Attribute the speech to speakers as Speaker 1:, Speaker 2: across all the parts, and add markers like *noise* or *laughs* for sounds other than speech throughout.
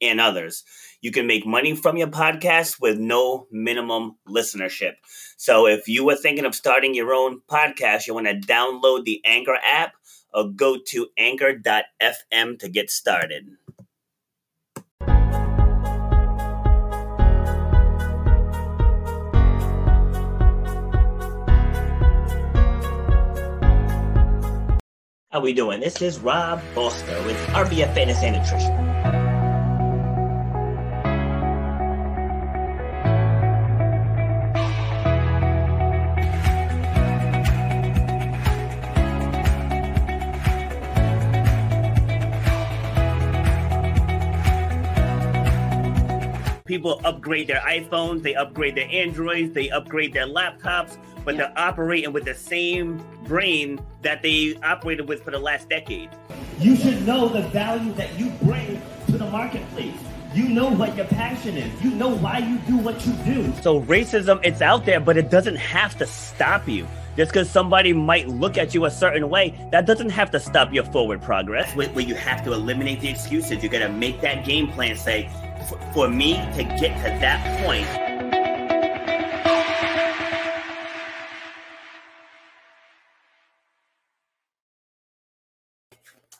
Speaker 1: and others. You can make money from your podcast with no minimum listenership. So if you were thinking of starting your own podcast, you want to download the Anchor app or go to anchor.fm to get started. How we doing? This is Rob Foster with RBF Fitness and Nutrition. People upgrade their iPhones, they upgrade their Androids, they upgrade their laptops, but yeah. they're operating with the same brain that they operated with for the last decade.
Speaker 2: You should know the value that you bring to the marketplace. You know what your passion is. You know why you do what you do.
Speaker 1: So racism, it's out there, but it doesn't have to stop you. Just because somebody might look at you a certain way, that doesn't have to stop your forward progress. Where you have to eliminate the excuses. You got to make that game plan. Say, for me to get to that point.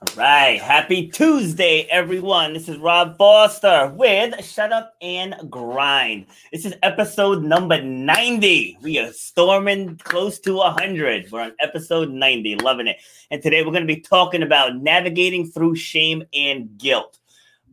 Speaker 1: All right, happy Tuesday, everyone. This is Rob Foster with Shut Up and Grind. This is episode number 90. We are storming close to 100. We're on episode 90, loving it. And today we're going to be talking about navigating through shame and guilt.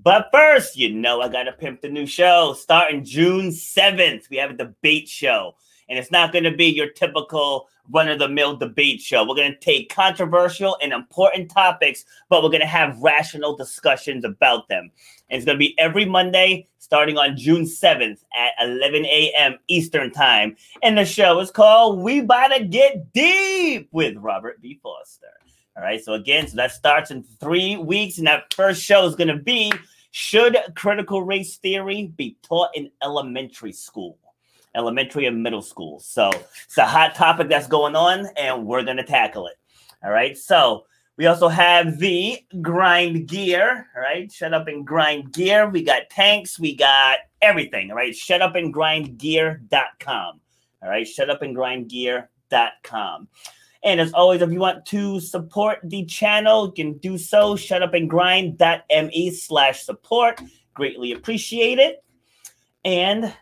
Speaker 1: But first, you know, I got to pimp the new show starting June 7th. We have a debate show, and it's not going to be your typical run of the mill debate show. We're going to take controversial and important topics, but we're going to have rational discussions about them. And it's going to be every Monday starting on June 7th at 11 a.m. Eastern Time. And the show is called We to Get Deep with Robert B. Foster. All right. So, again, so that starts in three weeks. And that first show is going to be should critical race theory be taught in elementary school? Elementary and middle school. So it's a hot topic that's going on, and we're going to tackle it. All right. So we also have the grind gear. All right. Shut up and grind gear. We got tanks. We got everything. All right. Shut up and grind gear.com. All right. Shut up and grind gear.com. And as always, if you want to support the channel, you can do so. Shut up and grind.me slash support. Greatly appreciate it. And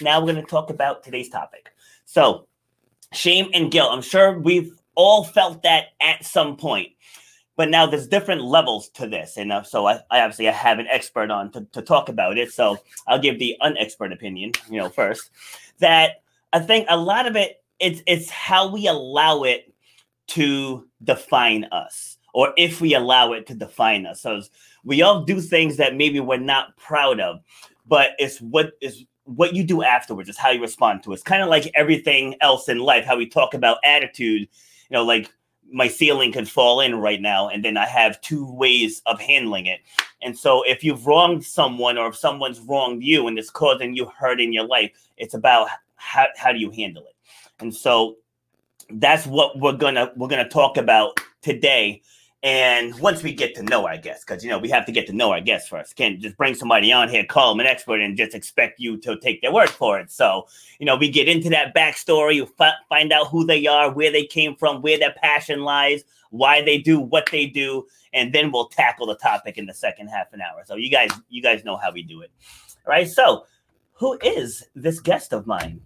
Speaker 1: now we're going to talk about today's topic. So, shame and guilt. I'm sure we've all felt that at some point. But now there's different levels to this. And uh, so I, I, obviously I have an expert on to, to talk about it. So I'll give the unexpert opinion, you know, first. That I think a lot of it it's it's how we allow it to define us or if we allow it to define us. So we all do things that maybe we're not proud of, but it's what is what you do afterwards is how you respond to it. It's kind of like everything else in life, how we talk about attitude, you know, like my ceiling could fall in right now, and then I have two ways of handling it. And so if you've wronged someone or if someone's wronged you and it's causing you hurt in your life, it's about how, how do you handle it. And so that's what we're gonna we're gonna talk about today. And once we get to know our guests, because you know we have to get to know our guests first. Can't just bring somebody on here, call them an expert, and just expect you to take their word for it. So you know we get into that backstory, you find out who they are, where they came from, where their passion lies, why they do what they do, and then we'll tackle the topic in the second half an hour. So you guys, you guys know how we do it, All right? So who is this guest of mine?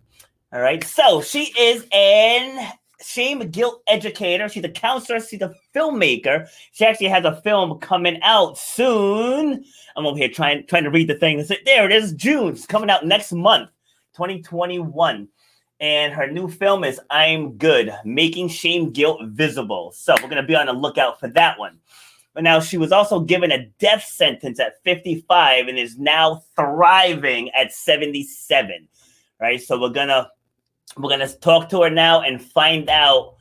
Speaker 1: All right, so she is an shame guilt educator. She's a counselor. She's a filmmaker. She actually has a film coming out soon. I'm over here trying trying to read the thing. There it is, June. It's coming out next month, 2021. And her new film is I'm Good, Making Shame Guilt Visible. So we're gonna be on the lookout for that one. But now she was also given a death sentence at 55 and is now thriving at 77. Right. So we're gonna we're gonna talk to her now and find out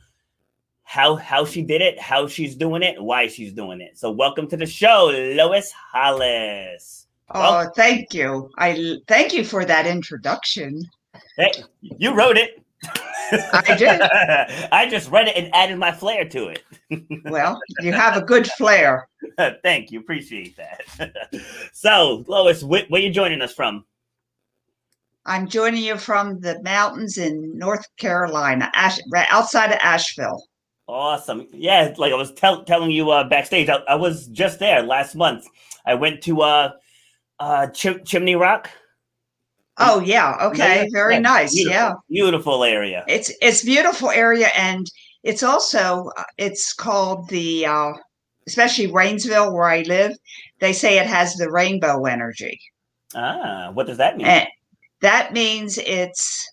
Speaker 1: how how she did it, how she's doing it, why she's doing it. So welcome to the show, Lois Hollis.
Speaker 3: Oh, thank you. I thank you for that introduction.
Speaker 1: Hey, you wrote it.
Speaker 3: I did. *laughs*
Speaker 1: I just read it and added my flair to it. *laughs*
Speaker 3: well, you have a good flair. *laughs*
Speaker 1: Thank you. Appreciate that. so, Lois, wh- where are you joining us from?
Speaker 3: I'm joining you from the mountains in North Carolina, Ash- right outside of Asheville.
Speaker 1: Awesome. Yeah, like I was tell- telling you uh, backstage, I-, I, was just there last month. I went to uh, uh, Ch- Chimney Rock.
Speaker 3: Oh yeah, okay, yeah, very yeah, nice.
Speaker 1: Beautiful,
Speaker 3: yeah,
Speaker 1: beautiful area.
Speaker 3: It's it's beautiful area, and it's also uh, it's called the uh, especially Rainsville where I live. They say it has the rainbow energy.
Speaker 1: Ah, what does that mean?
Speaker 3: And that means it's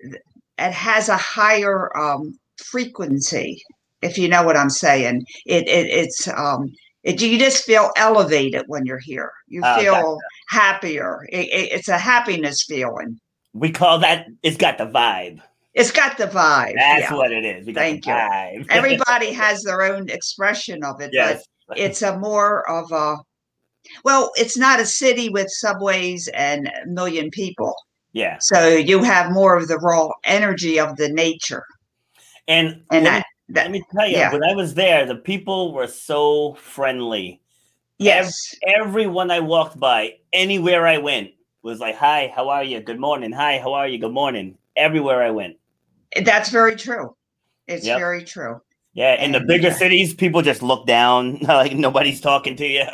Speaker 3: it has a higher um, frequency. If you know what I'm saying, it, it it's um, it, you just feel elevated when you're here. You oh, feel happier. It, it, it's a happiness feeling.
Speaker 1: We call that. It's got the vibe.
Speaker 3: It's got the vibe.
Speaker 1: That's yeah. what it is.
Speaker 3: Thank you. *laughs* Everybody has their own expression of it, yes. but it's a more of a. Well, it's not a city with subways and a million people.
Speaker 1: Yeah.
Speaker 3: So you have more of the raw energy of the nature.
Speaker 1: And and that, that, let me tell you, yeah. when I was there, the people were so friendly.
Speaker 3: Yes.
Speaker 1: Every, everyone I walked by, anywhere I went, was like, "Hi, how are you? Good morning. Hi, how are you? Good morning." Everywhere I went.
Speaker 3: That's very true. It's yep. very true.
Speaker 1: Yeah, in and, the bigger yeah. cities, people just look down, *laughs* like nobody's talking to you.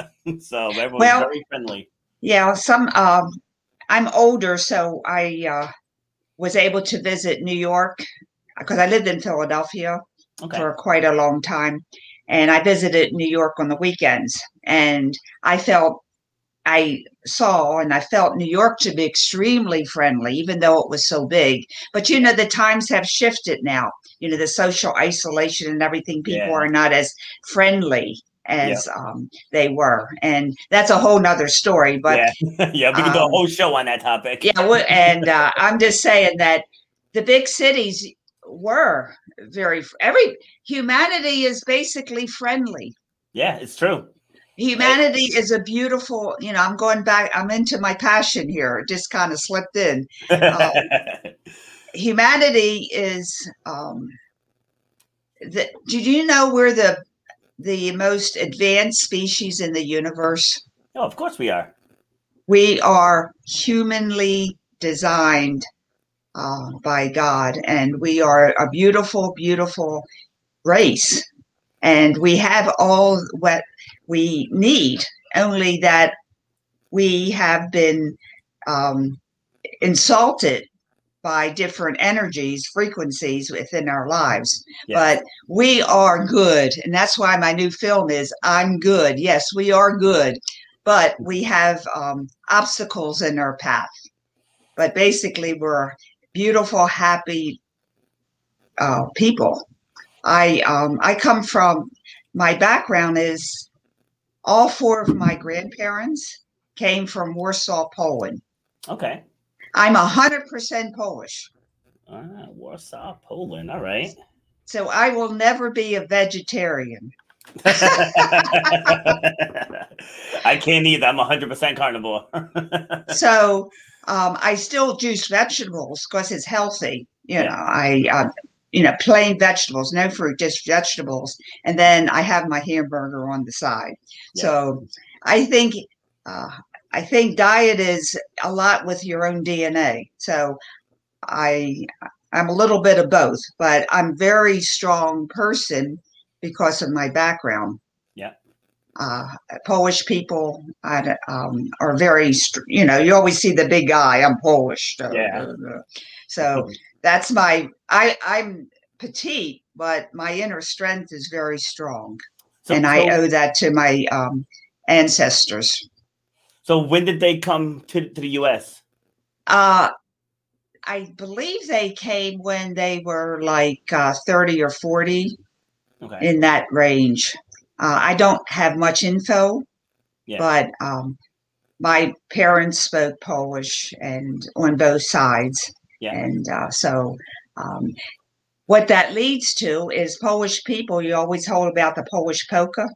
Speaker 1: *laughs* so everyone's well, very friendly.
Speaker 3: Yeah, some. Um, I'm older, so I uh, was able to visit New York because I lived in Philadelphia okay. for quite a long time. And I visited New York on the weekends. And I felt, I saw and I felt New York to be extremely friendly, even though it was so big. But, you know, the times have shifted now. You know, the social isolation and everything, people yeah. are not as friendly as yep. um, they were. And that's a whole nother story. But
Speaker 1: yeah, *laughs* yeah we can um, do a um, whole show on that topic.
Speaker 3: yeah. *laughs* And uh, I'm just saying that the big cities, were very every humanity is basically friendly.
Speaker 1: Yeah, it's true.
Speaker 3: Humanity is a beautiful, you know, I'm going back, I'm into my passion here. It just kind of slipped in. Um, *laughs* humanity is um the, did you know we're the the most advanced species in the universe?
Speaker 1: Oh, of course we are.
Speaker 3: We are humanly designed uh, by God. And we are a beautiful, beautiful race. And we have all what we need, only that we have been um, insulted by different energies, frequencies within our lives. But we are good. And that's why my new film is I'm Good. Yes, we are good, but we have um, obstacles in our path. But basically, we're beautiful, happy uh, people. I um, I come from my background is all four of my grandparents came from Warsaw, Poland.
Speaker 1: Okay.
Speaker 3: I'm a hundred percent Polish.
Speaker 1: Ah, Warsaw, Poland. All right.
Speaker 3: So I will never be a vegetarian. *laughs*
Speaker 1: I can't either. I'm 100% carnivore. *laughs*
Speaker 3: so um, I still juice vegetables because it's healthy. You know, I, uh, you know, plain vegetables, no fruit, just vegetables. And then I have my hamburger on the side. Yeah. So I think, uh, I think diet is a lot with your own DNA. So I, I'm a little bit of both, but I'm very strong person because of my background Yeah. uh, Polish people um, are very, you know, you always see the big guy. I'm Polish.
Speaker 1: Yeah.
Speaker 3: So that's my, I, I'm petite, but my inner strength is very strong. So, and I owe that to my um, ancestors.
Speaker 1: So when did they come to, to the U.S.?
Speaker 3: Uh, I believe they came when they were like uh, 30 or 40 okay. in that range Uh, I don't have much info,
Speaker 1: Yeah.
Speaker 3: but um, my parents spoke Polish and on both sides.
Speaker 1: Yeah.
Speaker 3: And uh, so um, what that leads to is Polish people, you always hold about the Polish polka,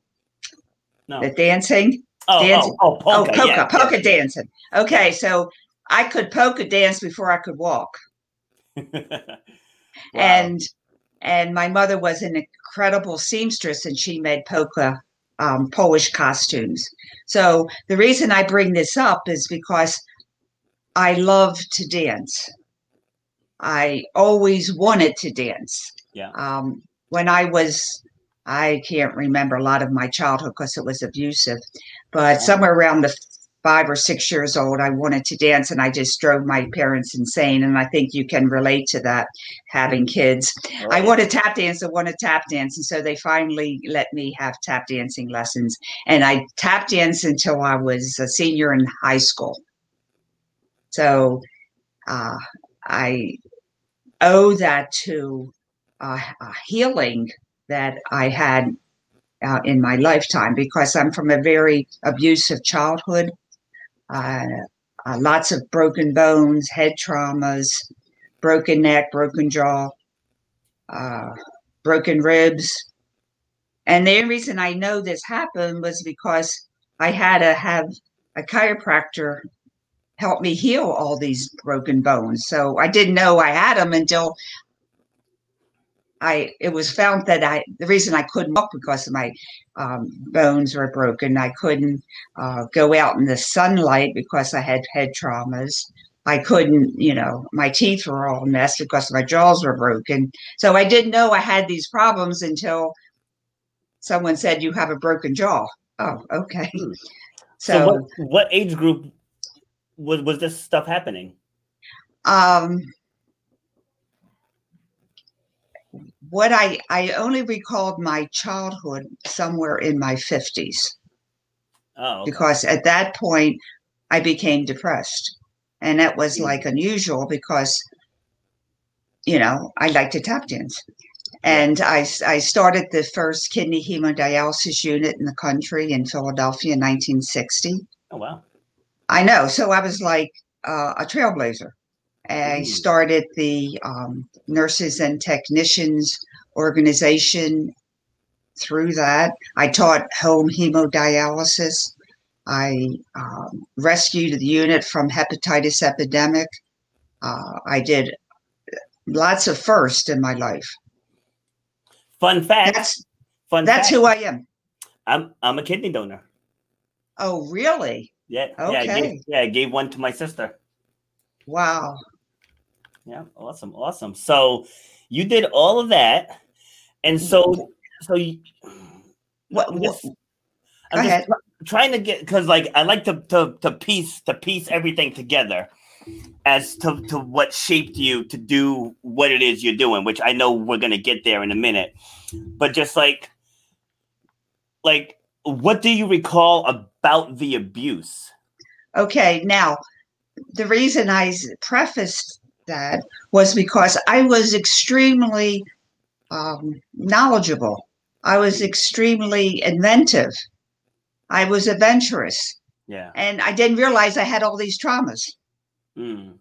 Speaker 1: No.
Speaker 3: the dancing.
Speaker 1: Oh,
Speaker 3: dancing-
Speaker 1: oh, oh, polka,
Speaker 3: oh, polka,
Speaker 1: yeah,
Speaker 3: polka dancing. Okay, so I could polka dance before I could walk. *laughs*
Speaker 1: Wow.
Speaker 3: and and my mother was an incredible seamstress and she made polka um, polish costumes so the reason i bring this up is because i love to dance i always wanted to dance
Speaker 1: Yeah.
Speaker 3: um, when i was i can't remember a lot of my childhood because it was abusive but
Speaker 1: Oh.
Speaker 3: somewhere around the five or six years old i wanted to dance and i just drove my parents insane and i think you can relate to that having kids
Speaker 1: Oh,
Speaker 3: I
Speaker 1: yeah.
Speaker 3: want to tap dance. I want to tap dance. And so they finally let me have tap dancing lessons. And I tap danced until I was a senior in high school. So uh, I owe that to uh, a healing that I had uh, in my lifetime because I'm from a very abusive childhood. Uh, uh, lots of broken bones, head traumas, broken neck, broken jaw uh, broken ribs. And the only reason I know this happened was because I had to have a chiropractor help me heal all these broken bones. So I didn't know I had them until I it was found that I the reason I couldn't walk because of my um, bones were broken. I couldn't uh, go out in the sunlight because I had head traumas. I couldn't, you know, my teeth were all messed because my jaws were broken. So I didn't know I had these problems until someone said, You have a broken jaw. Oh, okay.
Speaker 1: Hmm.
Speaker 3: So,
Speaker 1: So, what, what age group was was this stuff happening?
Speaker 3: um, what I, I only recalled my childhood somewhere in my 50s
Speaker 1: Oh, okay.
Speaker 3: because at that point I became depressed. And that was
Speaker 1: Hmm.
Speaker 3: like unusual because, you know, I like to tap dance. And I, I started the first kidney hemodialysis unit in the country in Philadelphia in 1960.
Speaker 1: oh wow.
Speaker 3: I know. So I was like uh, a trailblazer. I
Speaker 1: Mm.
Speaker 3: started the um, Nurses and Technicians organization through that. I taught home hemodialysis. I um, rescued the unit from hepatitis epidemic. Uh, I did lots of firsts in my life.
Speaker 1: Fun fact.
Speaker 3: That's
Speaker 1: fun.
Speaker 3: that's
Speaker 1: fact.
Speaker 3: who I am.
Speaker 1: I'm. I'm a kidney donor.
Speaker 3: Oh, really?
Speaker 1: Yeah. Yeah. I
Speaker 3: Okay.
Speaker 1: gave, yeah. I gave one to my sister.
Speaker 3: Wow.
Speaker 1: Yeah. Awesome. Awesome. So you did all of that, and so so you.
Speaker 3: What-
Speaker 1: I'm
Speaker 3: what-
Speaker 1: just,
Speaker 3: Go
Speaker 1: I'm just trying to get because like I like to to to piece to piece everything together as to to what shaped you to do what it is you're doing, which I know we're gonna get there in a minute. But just like like what do you recall about the abuse?
Speaker 3: Okay, now the reason I prefaced that was because I was extremely um, knowledgeable. I was extremely inventive. I was adventurous,
Speaker 1: Yeah.
Speaker 3: and I didn't realize I had all these traumas.
Speaker 1: Mm.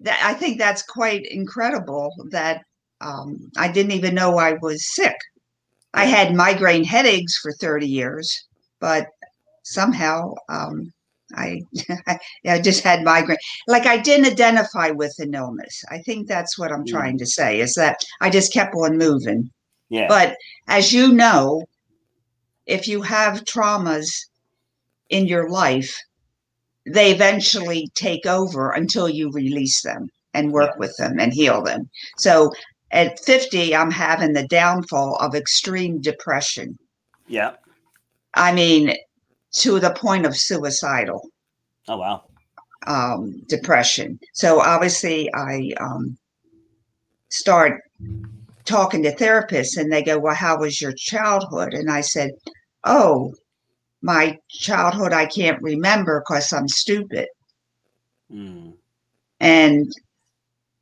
Speaker 3: That I think that's quite incredible. That um, I didn't even know I was sick. I had migraine headaches for thirty years, but somehow um, I *laughs* I just had migraine. Like I didn't identify with an illness. I think that's what I'm
Speaker 1: Mm.
Speaker 3: trying to say is that I just kept on moving.
Speaker 1: Yeah.
Speaker 3: But as you know, if you have traumas in your life, they eventually take over until you release them and work with them and heal them. So at 50, I'm having the downfall of extreme depression.
Speaker 1: yeah.
Speaker 3: I mean, to the point of suicidal
Speaker 1: Oh wow.
Speaker 3: um, depression. So obviously, I um, start talking to therapists, and they go, "Well, how was your childhood?" And I said, "Oh, my childhood I can't remember because I'm stupid."
Speaker 1: Mm.
Speaker 3: And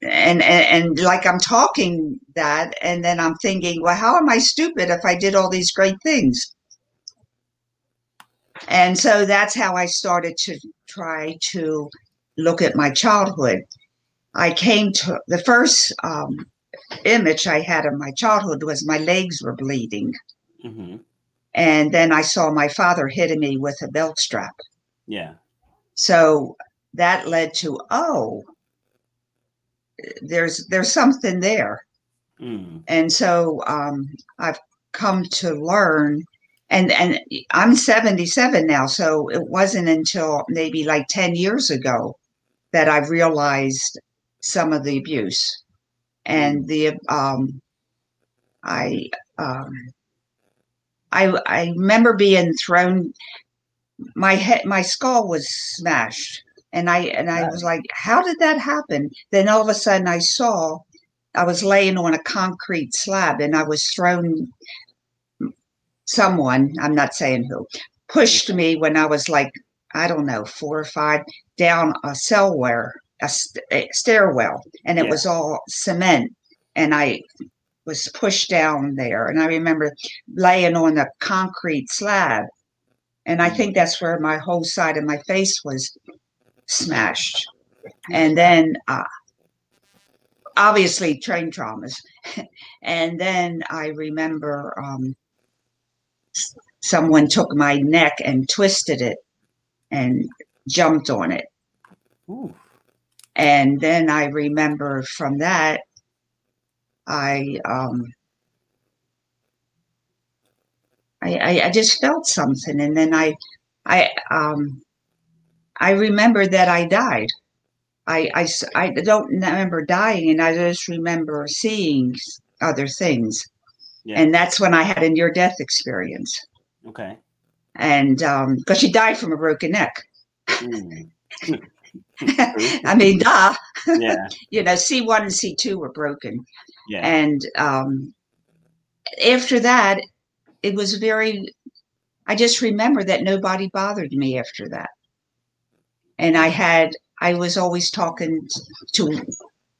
Speaker 3: and, and and like I'm talking that, and then I'm thinking, "Well, how am I stupid if I did all these great things?" And so that's how I started to try to look at my childhood. I came to the first um, image I had of my childhood was my legs were bleeding.
Speaker 1: hmm
Speaker 3: And then I saw my father hitting me with a belt strap.
Speaker 1: Yeah.
Speaker 3: So that led to, oh, there's there's something there.
Speaker 1: Mm.
Speaker 3: and so um, I've come to learn, and and I'm 77 now, so it wasn't until maybe like 10 years ago that I realized some of the abuse, and the um, I um, I I remember being thrown. My head, my skull was smashed, and I and I was like, "How did that happen?" Then all of a sudden, I saw I was laying on a concrete slab and I was thrown. Someone, I'm not saying who, pushed me when I was like, I don't know, four or five, down a cellware, a, st- a stairwell, and it
Speaker 1: Yeah.
Speaker 3: was all cement. And I was pushed down there. And I remember laying on a concrete slab. And I think that's where my whole side of my face was smashed. And then uh, obviously train traumas. *laughs* and then I remember um, someone took my neck and twisted it and jumped on it.
Speaker 1: Ooh.
Speaker 3: And then I remember from that, I um, I, I, I just felt something, and then I I um, I remember that I died. I, I s- I don't remember dying, and I just remember seeing other things,
Speaker 1: Yeah.
Speaker 3: and that's when I had a near death experience.
Speaker 1: Okay.
Speaker 3: And because she died from a broken neck,
Speaker 1: Mm. *laughs* *laughs*
Speaker 3: I mean, duh,
Speaker 1: Yeah. *laughs*
Speaker 3: you know, C one and C two were broken,
Speaker 1: Yeah.
Speaker 3: and um, after that, it was very. I just remember that nobody bothered me after that, and I had I was always talking to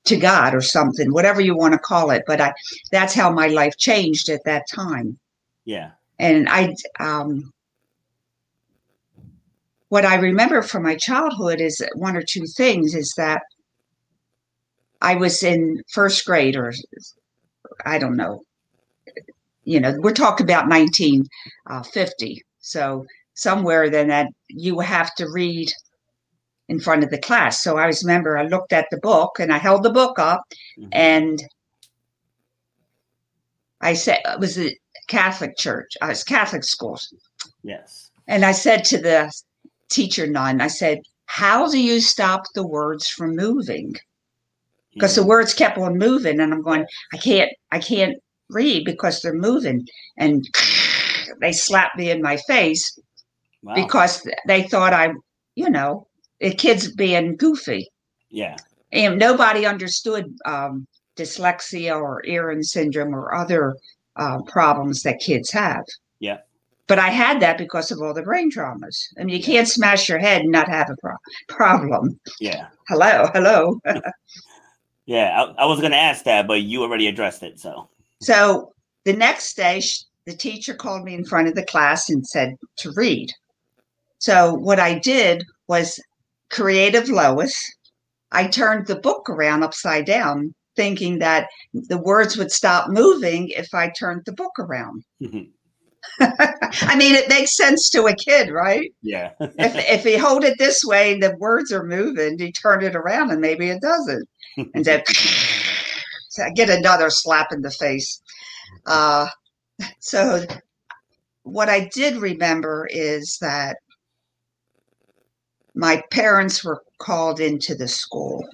Speaker 3: to God or something, whatever you want to call it. But I that's how my life changed at that time,
Speaker 1: Yeah.
Speaker 3: and I um. What I remember from my childhood is one or two things is that I was in first grade or I don't know. You know, we're talking about 1950. So somewhere then that you have to read in front of the class. So I was remember I looked at the book and I held the book up
Speaker 1: Mhm.
Speaker 3: and I said it was a Catholic church. I was Catholic school.
Speaker 1: yes.
Speaker 3: And I said to the teacher nun, I said, How do you stop the words from moving? because the words kept on moving and i'm going i can't i can't read because they're moving and they slapped me in my face
Speaker 1: Wow.
Speaker 3: because they thought i you know the kids being goofy
Speaker 1: yeah.
Speaker 3: and nobody understood um, dyslexia or Irlen syndrome or other uh, problems that kids have
Speaker 1: Yeah.
Speaker 3: but i had that because of all the brain traumas I mean, you can't smash your head and not have a pro- problem
Speaker 1: Yeah.
Speaker 3: hello hello *laughs*
Speaker 1: Yeah. I, I was gonna ask that, but you already addressed it. So.
Speaker 3: So the next day, sh- the teacher called me in front of the class and said to read. So what I did was creative Lois. I turned the book around upside down, thinking that the words would stop moving if I turned the book around. *laughs* I mean, it makes sense to a kid, right?
Speaker 1: yeah.
Speaker 3: If *laughs* if you hold it this way, the words are moving. You turn it around, and maybe it doesn't. And then so *laughs* I get another slap in the face. Uh, so what I did remember is that my parents were called into the school,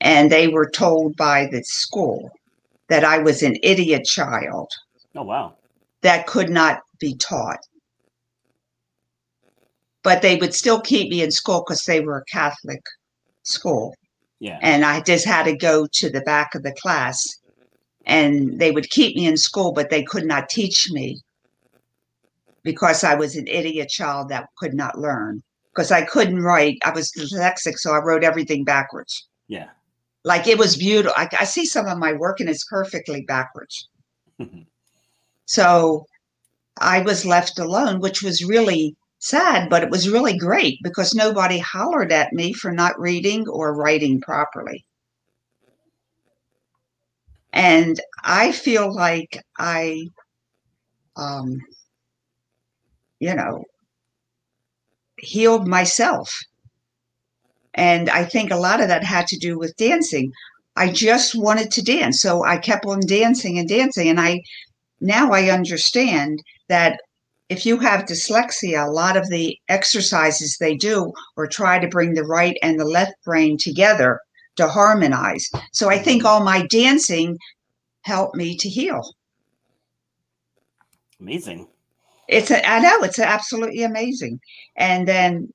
Speaker 3: and they were told by the school that I was an idiot child
Speaker 1: oh wow.
Speaker 3: that could not be taught. But they would still keep me in school because they were a Catholic school.
Speaker 1: Yeah.
Speaker 3: And I just had to go to the back of the class. And they would keep me in school, but they could not teach me because I was an idiot child that could not learn. Because I couldn't write. I was dyslexic, so I wrote everything backwards.
Speaker 1: Yeah.
Speaker 3: Like it was beautiful. I, I see some of my work and it's perfectly backwards. *laughs* So I was left alone, which was really sad, but it was really great because nobody hollered at me for not reading or writing properly. And I feel like I, um, you know, healed myself. And I think a lot of that had to do with dancing. I just wanted to dance. So I kept on dancing and dancing. And I now I understand that if you have dyslexia, a lot of the exercises they do or try to bring the right and the left brain together to harmonize. So I think all my dancing helped me to heal.
Speaker 1: Amazing.
Speaker 3: It's a, I know it's absolutely amazing. And then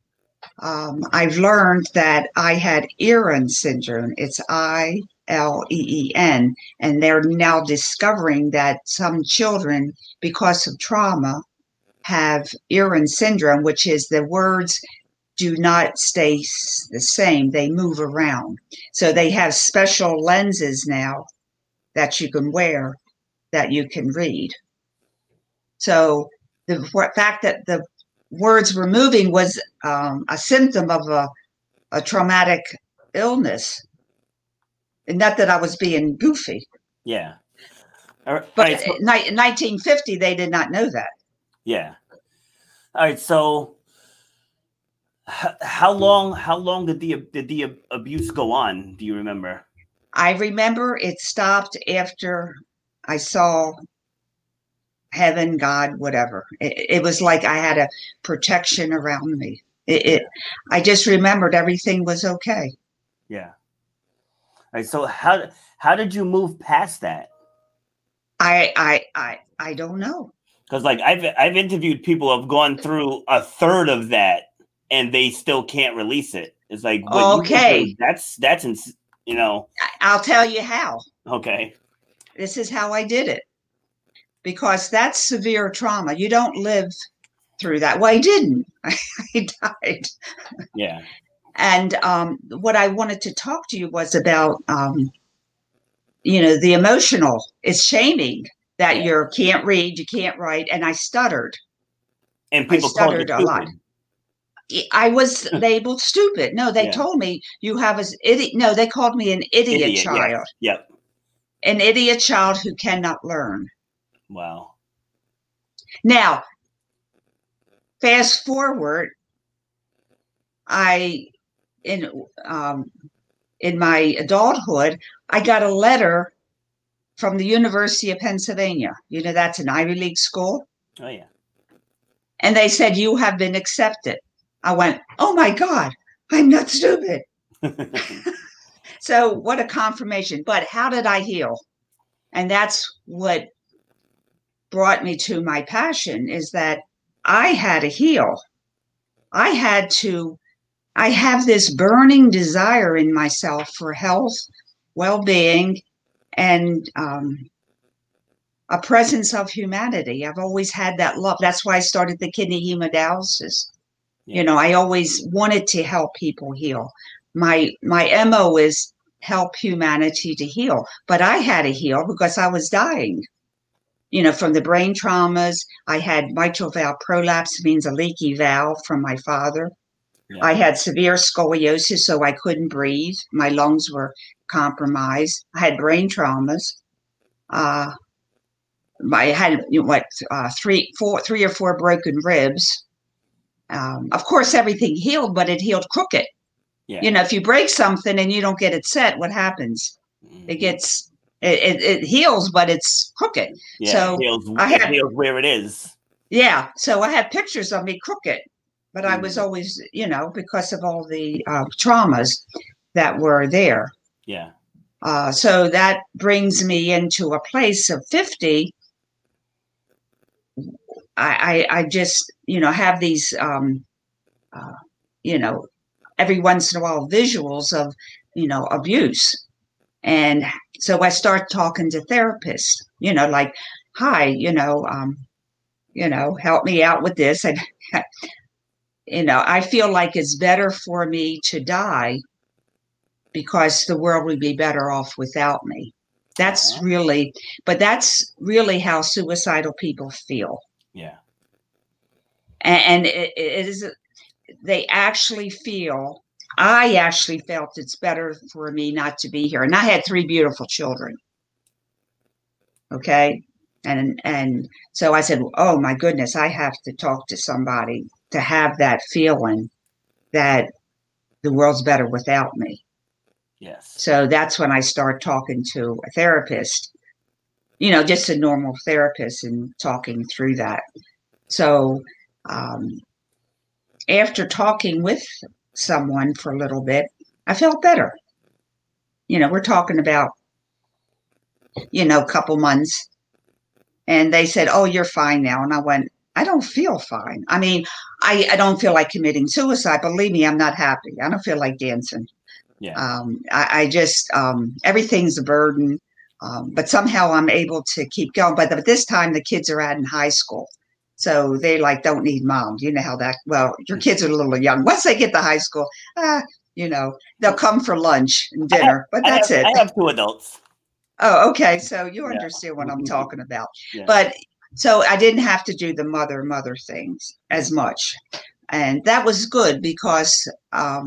Speaker 3: um, I've learned that I had Irlen syndrome. It's I L E E N, and they're now discovering that some children, because of trauma, have Irlen syndrome, which is the words do not stay the same, they move around. So they have special lenses now that you can wear that you can read. So the fact that the words were moving was um, a symptom of a, a traumatic illness. And not that I was being goofy.
Speaker 1: Yeah.
Speaker 3: But right, so- in 1950, they did not know that.
Speaker 1: Yeah. All right. So, how long? How long did the did the abuse go on? Do you remember?
Speaker 3: I remember it stopped after I saw heaven, God, whatever. It, it was like I had a protection around me. It, it, I just remembered everything was okay.
Speaker 1: Yeah. All right. So how how did you move past that?
Speaker 3: I I I I don't know
Speaker 1: because like I've I've interviewed people who have gone through a third of that and they still can't release it. It's like
Speaker 3: okay,
Speaker 1: that's that's ins- you know.
Speaker 3: I'll tell you how.
Speaker 1: Okay,
Speaker 3: this is how I did it because that's severe trauma. You don't live through that. Well, I didn't. *laughs* I died.
Speaker 1: Yeah.
Speaker 3: And um, what I wanted to talk to you was about, um, you know, the emotional. It's shaming that yeah. you can't read, you can't write, and I stuttered.
Speaker 1: And people I stuttered a lot.
Speaker 3: I was *laughs* labeled stupid. No, they yeah. told me you have an idiot. No, they called me an idiot, idiot child.
Speaker 1: Yep.
Speaker 3: An idiot child who cannot learn.
Speaker 1: Wow.
Speaker 3: Now, fast forward, I in um, in my adulthood, I got a letter from the University of Pennsylvania. You know, that's an Ivy League school.
Speaker 1: Oh, yeah.
Speaker 3: And they said, You have been accepted. I went, Oh my God, I'm not stupid. *laughs* so, what a confirmation. But how did I heal? And that's what brought me to my passion is that I had to heal. I had to, I have this burning desire in myself for health, well being, and um, a presence of humanity. I've always had that love. That's why I started the kidney hemodialysis. Yeah. You know, I always wanted to help people heal. My my mo is help humanity to heal, but I had to heal because I was dying. You know, from the brain traumas, I had mitral valve prolapse, means a leaky valve from my father. Yeah. I had severe scoliosis, so I couldn't breathe. My lungs were compromised. I had brain traumas. Uh, I had you know, what uh, three, four, three or four broken ribs. Um, of course, everything healed, but it healed crooked. Yeah. You know, if you break something and you don't get it set, what happens? Mm-hmm. It gets it, it, heals, but it's crooked.
Speaker 1: Yeah, so it heals, I had, heals where it is.
Speaker 3: Yeah. So I had pictures of me crooked, but. I was mm. always, you know, because of all the uh, traumas that were there.
Speaker 1: Yeah.
Speaker 3: Uh, so that brings me into a place of 50. I, I, I just, you know, have these, um, uh, you know, every once in a while visuals of, you know, abuse. And so I start talking to therapists, you know, like, hi, you know, um, you know, help me out with this. And, *laughs* you know, I feel like it's better for me to die because the world would be better off without me. That's really, but that's really how suicidal people feel.
Speaker 1: Yeah.
Speaker 3: and, and it, it is they actually feel i actually felt it's better for me not to be here and i had three beautiful children. Okay? And and so i said oh my goodness i have to talk to somebody to have that feeling that the world's better without me.
Speaker 1: Yes.
Speaker 3: so that's when i start talking to a therapist you know just a normal therapist and talking through that. So um, after talking with someone for a little bit i felt better. You know we're talking about you know a couple months. And they said oh you're fine now. And i went i don't feel fine. I mean i, I don't feel like committing suicide. Believe me i'm not happy. I don't feel like dancing.
Speaker 1: Yeah.
Speaker 3: um, I, I just um, everything's a burden. Um, but somehow i'm able to keep going. But, but this time the kids are out in high school so they like don't need mom you know how that well your kids are a little young once they get to high school ah, you know they'll come for lunch and
Speaker 1: I have-
Speaker 3: dinner but
Speaker 1: I
Speaker 3: that's
Speaker 1: have,
Speaker 3: it
Speaker 1: I have two adults.
Speaker 3: oh okay so you
Speaker 1: Yeah.
Speaker 3: understand what i'm
Speaker 1: Mhm.
Speaker 3: talking about
Speaker 1: Yeah.
Speaker 3: but so i didn't have to do the mother mother things as much and that was good because um,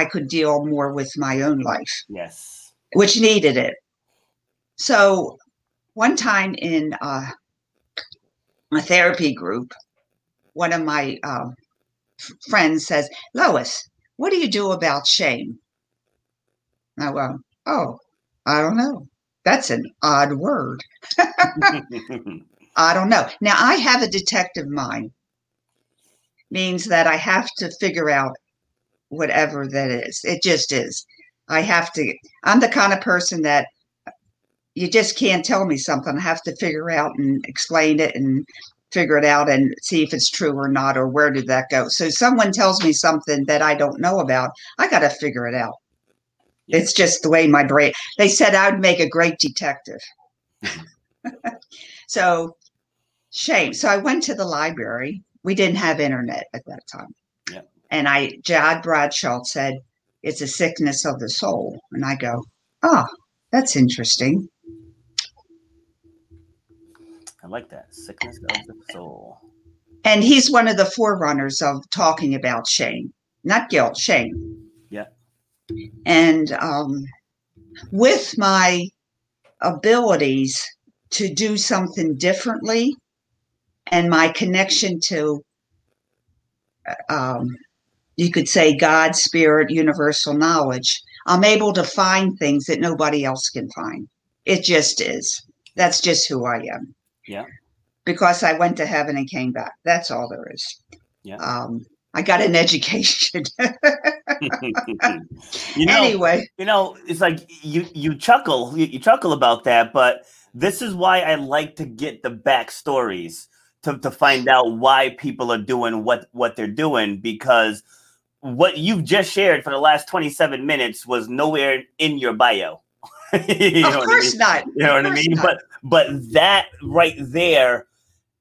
Speaker 3: i could deal more with my own life
Speaker 1: yes.
Speaker 3: which needed it. So one time in uh, a therapy group, one of my um, friends says, Lois, what do you do about shame? And I go, oh, I don't know. That's an odd word. I don't know. Now, I have a detective mind, means that I have to figure out whatever that is. It just is. I have to, I'm the kind of person that you just can't tell me something. I have to figure out and explain it and figure it out and see if it's true or not or where did that go. So someone tells me something that I don't know about, I got to figure it out. It's just the way my brain. They said I would make a great detective. *laughs* so shame. So I went to the library. We didn't have internet at that time.
Speaker 1: Yeah.
Speaker 3: And I, John Bradshaw said, it's a sickness of the soul. And I go, oh, that's interesting.
Speaker 1: I like that. Sickness of the soul.
Speaker 3: And he's one of the forerunners of talking about shame, not guilt, shame.
Speaker 1: Yeah.
Speaker 3: And um, with my abilities to do something differently and my connection to, um, you could say, God, spirit, universal knowledge, I'm able to find things that nobody else can find. It just is. That's just who I am.
Speaker 1: Yeah.
Speaker 3: Because I went to heaven and came back. That's all there is.
Speaker 1: Yeah.
Speaker 3: Um, I got an education. *laughs*
Speaker 1: you *laughs* know,
Speaker 3: anyway,
Speaker 1: you know, it's like you you chuckle, you, you chuckle about that, but this is why I like to get the backstories to to find out why people are doing what what they're doing because what you've just shared for the last 27 minutes was nowhere in your bio. *laughs* You know
Speaker 3: of
Speaker 1: what I
Speaker 3: course
Speaker 1: mean?
Speaker 3: not.
Speaker 1: You know what I mean?
Speaker 3: not.
Speaker 1: But but that right there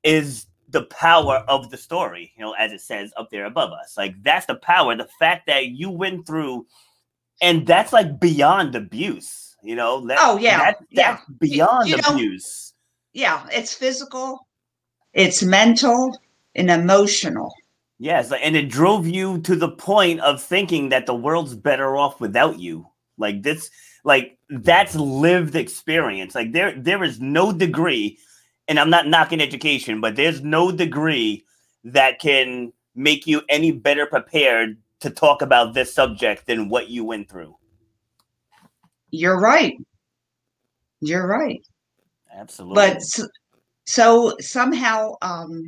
Speaker 1: is the power of the story, you know, as it says up there above us. Like that's the power, the fact that you went through and that's like beyond abuse, you know. That,
Speaker 3: Oh, yeah,
Speaker 1: that-
Speaker 3: yeah.
Speaker 1: beyond
Speaker 3: you don't-
Speaker 1: abuse.
Speaker 3: Yeah, it's physical, it's mental, and emotional.
Speaker 1: Yes, and it drove you to the point of thinking that the world's better off without you. Like this, like that's lived experience. Like there, there is no degree, and I'm not knocking education, but there's no degree that can make you any better prepared to talk about this subject than what you went through.
Speaker 3: You're right. You're right.
Speaker 1: Absolutely.
Speaker 3: But s- so somehow, um,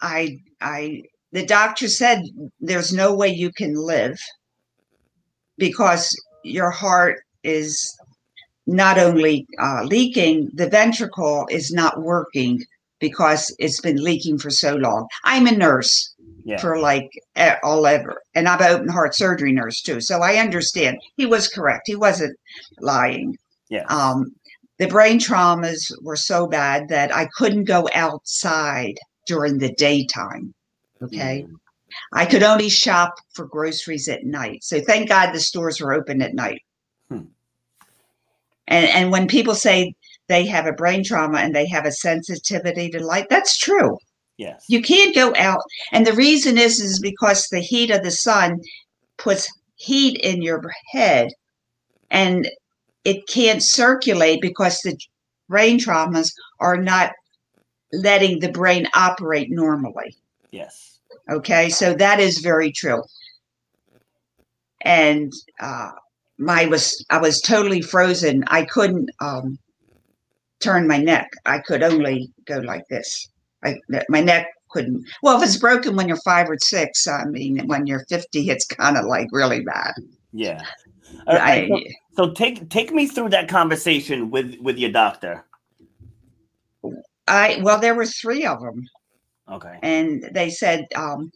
Speaker 3: I, I, the doctor said there's no way you can live because your heart is not only uh, leaking, the ventricle is not working because it's been leaking for so long. I'm a nurse
Speaker 1: yeah,
Speaker 3: for like all ever, and I'm an open heart surgery nurse too, so I understand. He was correct. He wasn't lying.
Speaker 1: yeah,
Speaker 3: Um, the brain traumas were so bad that I couldn't go outside during the daytime. Okay.
Speaker 1: Mm.
Speaker 3: I could only shop for groceries at night. So thank God the stores were open at night.
Speaker 1: Hmm.
Speaker 3: And and when people say they have a brain trauma and they have a sensitivity to light, that's true.
Speaker 1: Yes.
Speaker 3: You can't go out. And the reason is is because the heat of the sun puts heat in your head and it can't circulate because the brain traumas are not letting the brain operate normally.
Speaker 1: yes.
Speaker 3: Okay, so that is very true. And uh, my was I was totally frozen. I couldn't um, turn my neck. I could only go like this. I my neck couldn't. Well, if it's broken when you're five or six, I mean, when you're fifty, it's kind of like really bad.
Speaker 1: Yeah. Right,
Speaker 3: I,
Speaker 1: so, so take take me through that conversation with with your doctor.
Speaker 3: I well, there were three of them.
Speaker 1: Okay.
Speaker 3: and they said um,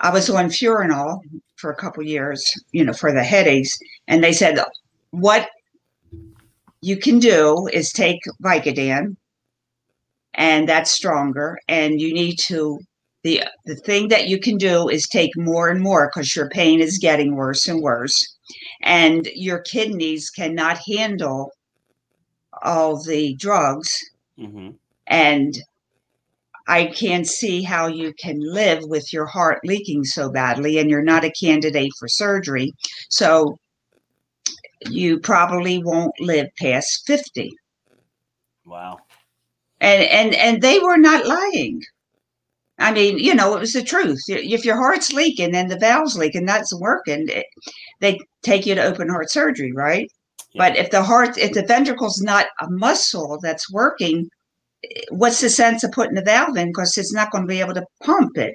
Speaker 3: I was on Fiorinal for a couple years, you know, for the headaches, and they said what you can do is take Vicodin, and that's stronger, and you need to the the thing that you can do is take more and more because your pain is getting worse and worse, and your kidneys cannot handle all the drugs.
Speaker 1: Hmm
Speaker 3: and I can't see how you can live with your heart leaking so badly and you're not a candidate for surgery. So you probably won't live past 50.
Speaker 1: Wow.
Speaker 3: And and and they were not lying. I mean, you know, it was the truth. If your heart's leaking and the valve's leaking, that's working. It, they take you to open heart surgery, right?
Speaker 1: Yeah.
Speaker 3: But if the heart, if the ventricle's not a muscle that's working, what's the sense of putting the valve in? Because it's not going to be able to pump it.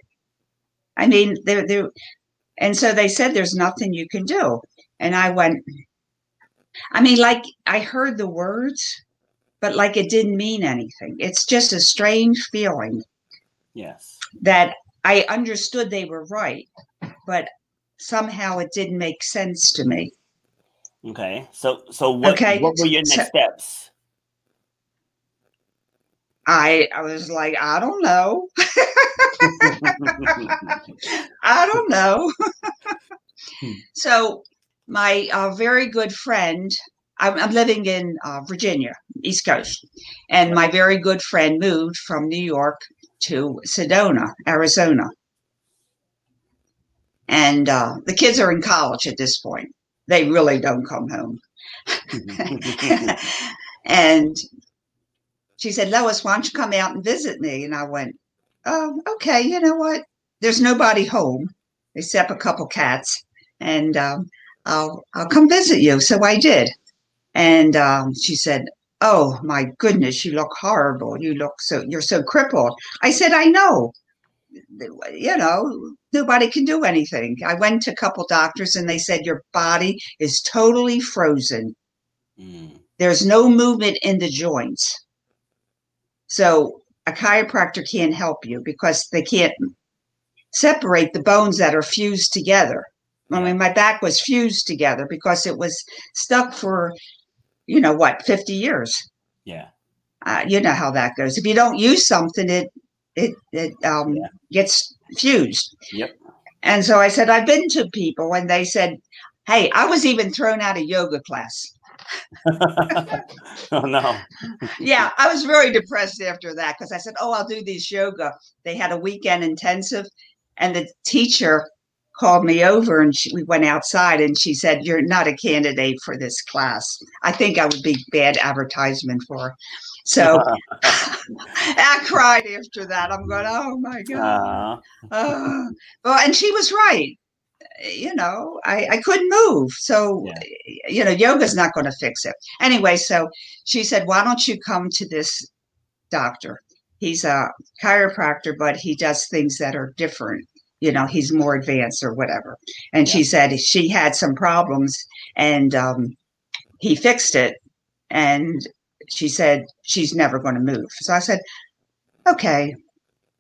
Speaker 3: I mean, they're, they're, and so they said there's nothing you can do. And I went, I mean, like I heard the words, but like it didn't mean anything. It's just a strange feeling
Speaker 1: Yes.
Speaker 3: that I understood they were right, but somehow it didn't make sense to me.
Speaker 1: Okay. So so what
Speaker 3: Okay,
Speaker 1: what were your
Speaker 3: so-
Speaker 1: next steps?
Speaker 3: I I was like, I don't know. *laughs* I don't know.
Speaker 1: Hmm.
Speaker 3: so my uh, very good friend, I'm, I'm living in uh, Virginia, East Coast, and my very good friend moved from New York to Sedona, Arizona. And uh, the kids are in college at this point. They really don't come home. *laughs* and she said, Lois, why don't you come out and visit me? And I went, Oh, okay, you know what? There's nobody home except a couple cats, and um, I'll I'll come visit you. So I did. And um, she said, Oh my goodness, you look horrible. You look so you're so crippled. I said, I know. You know, nobody can do anything. I went to a couple doctors and they said your body is totally frozen.
Speaker 1: Mm,
Speaker 3: There's no movement in the joints. So a chiropractor can't help you because they can't separate the bones that are fused together. I mean, my back was fused together because it was stuck for, you know, what, 50 years.
Speaker 1: yeah.
Speaker 3: Uh, you know how that goes. If you don't use something, it it it um,
Speaker 1: Yeah.
Speaker 3: gets fused.
Speaker 1: Yep.
Speaker 3: And so I said, I've been to people, and they said, "Hey, I was even thrown out of yoga class." *laughs*
Speaker 1: oh no.
Speaker 3: yeah, I was very depressed after that because I said, "Oh, I'll do these yoga." They had a weekend intensive, and the teacher called me over, and she, we went outside, and she said, "You're not a candidate for this class." I think I would be bad advertisement for. Her. So *laughs* I cried after that. I'm going, "Oh my god!"
Speaker 1: Uh,
Speaker 3: Uh, well, and she was right. You know, I, I couldn't move. So,
Speaker 1: Yeah.
Speaker 3: you know, yoga's not going to fix it. Anyway, so she said, why don't you come to this doctor? He's a chiropractor, but he does things that are different. You know, he's more advanced or whatever. And she said she had some problems and um, he fixed it. And she said she's never going to move. So I said, okay,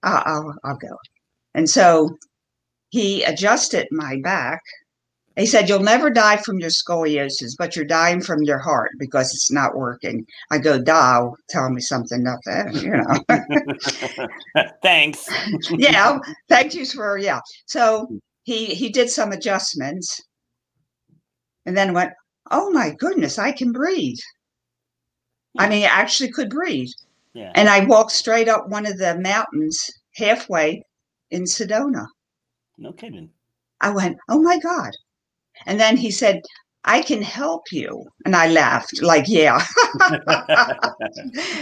Speaker 3: I'll, I'll, I'll go. And so he adjusted my back. He said, You'll never die from your scoliosis, but you're dying from your heart because it's not working. I go, Dow, tell me something about that, *laughs* you know. *laughs*
Speaker 1: thanks. *laughs*
Speaker 3: yeah, thank you for yeah. So he he did some adjustments and then went, Oh my goodness, I can breathe. I mean, I actually could breathe.
Speaker 1: Yeah.
Speaker 3: And I walked straight up one of the mountains halfway in Sedona.
Speaker 1: No kidding.
Speaker 3: I went, Oh my God. And then he said, I can help you. And I laughed, like, yeah. *laughs*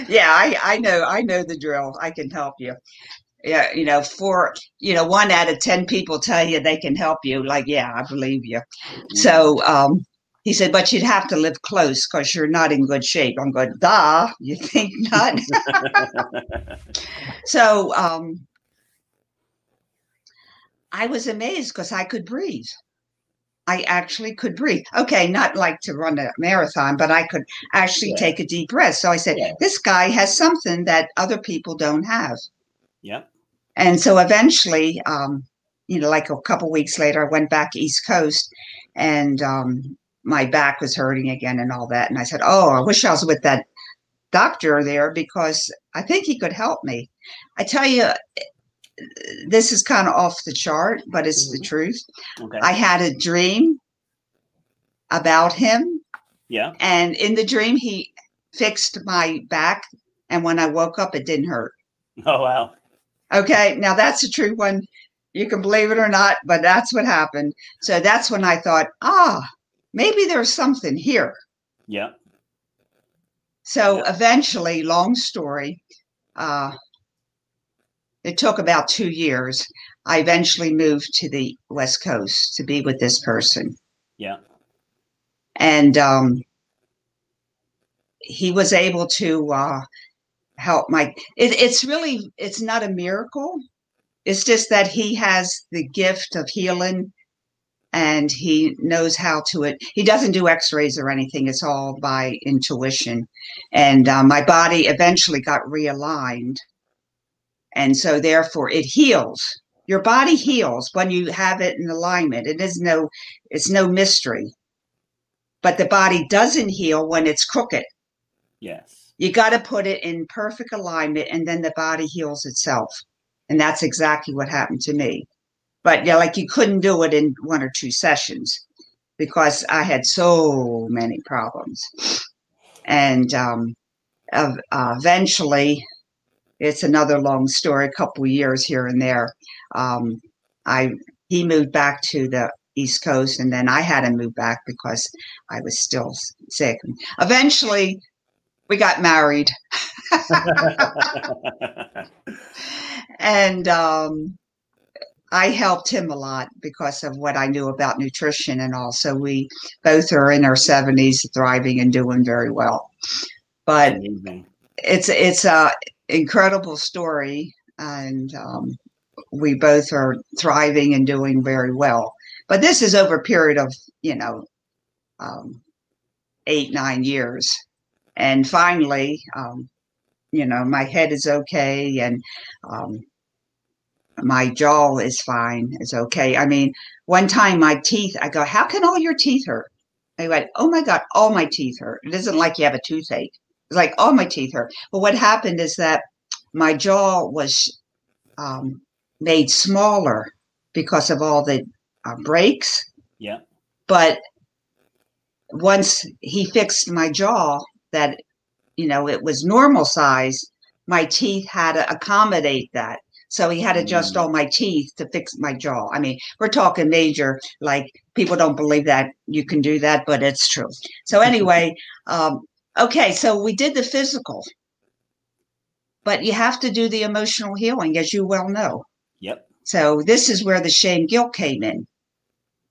Speaker 3: yeah, I, I know, I know the drill. I can help you. Yeah, you know, for you know, one out of ten people tell you they can help you. Like, yeah, I believe you.
Speaker 1: Mm.
Speaker 3: So um, he said, but you'd have to live close because you're not in good shape. I'm going, duh, you think not? *laughs* so um, I was amazed because I could breathe. I actually could breathe. Okay, not like to run a marathon, but I could actually
Speaker 1: Yeah.
Speaker 3: take a deep breath. So I said,
Speaker 1: Yeah.
Speaker 3: this guy has something that other people don't have.
Speaker 1: yep.
Speaker 3: And so eventually, um, you know, like a couple weeks later, I went back East Coast and um, my back was hurting again and all that. And I said, Oh, I wish I was with that doctor there because I think he could help me. I tell you, this is kind of off the chart, but it's the
Speaker 1: Mhm.
Speaker 3: truth.
Speaker 1: Okay.
Speaker 3: I had a dream about him,
Speaker 1: yeah.
Speaker 3: and in the dream, he fixed my back. And when I woke up, it didn't hurt.
Speaker 1: Oh wow.
Speaker 3: Okay, now that's a true one. You can believe it or not, but that's what happened. So that's when I thought, ah, maybe there's something here.
Speaker 1: Yeah.
Speaker 3: So
Speaker 1: Yeah.
Speaker 3: eventually, long story, uh, it took about two years. I eventually moved to the West Coast to be with this person.
Speaker 1: Yeah.
Speaker 3: And um, he was able to uh, help my, it, it's really, it's not a miracle. It's just that he has the gift of healing and he knows how to it. He doesn't do x-rays or anything. It's all by intuition. And uh, my body eventually got realigned. And so therefore it heals. Your body heals when you have it in alignment. It is no, it's no mystery. But the body doesn't heal when it's crooked.
Speaker 1: Yes.
Speaker 3: You got to put it in perfect alignment and then the body heals itself. And that's exactly what happened to me. But yeah, like you couldn't do it in one or two sessions because I had so many problems. And um, uh, eventually, it's another long story, a couple of years here and there. Um, I he moved back to the East Coast, and then I had to move back because I was still sick. Eventually, we got married, *laughs* and um, I helped him a lot because of what I knew about nutrition, and also we both are in our seventies, thriving and doing very well. But
Speaker 1: Amazing.
Speaker 3: it's it's a incredible story, and um, we both are thriving and doing very well. But this is over a period of you know um, eight nine years, and finally, um, you know, my head is okay, and um, my jaw is fine, is okay. I mean, one time my teeth, I go, how can all your teeth hurt? They went, oh my god, all my teeth hurt. It isn't like you have a toothache. Like all my teeth hurt. But what happened is that my jaw was um, made smaller because of all the uh, breaks.
Speaker 1: Yeah.
Speaker 3: But once he fixed my jaw, that you know it was normal size, my teeth had to accommodate that. So he had to adjust
Speaker 1: Mm.
Speaker 3: all my teeth to fix my jaw. I mean, we're talking major. Like people don't believe that you can do that, but it's true. So *laughs* anyway, um, okay, so we did the physical, but you have to do the emotional healing, as you well know.
Speaker 1: Yep.
Speaker 3: So this is where the shame guilt came in.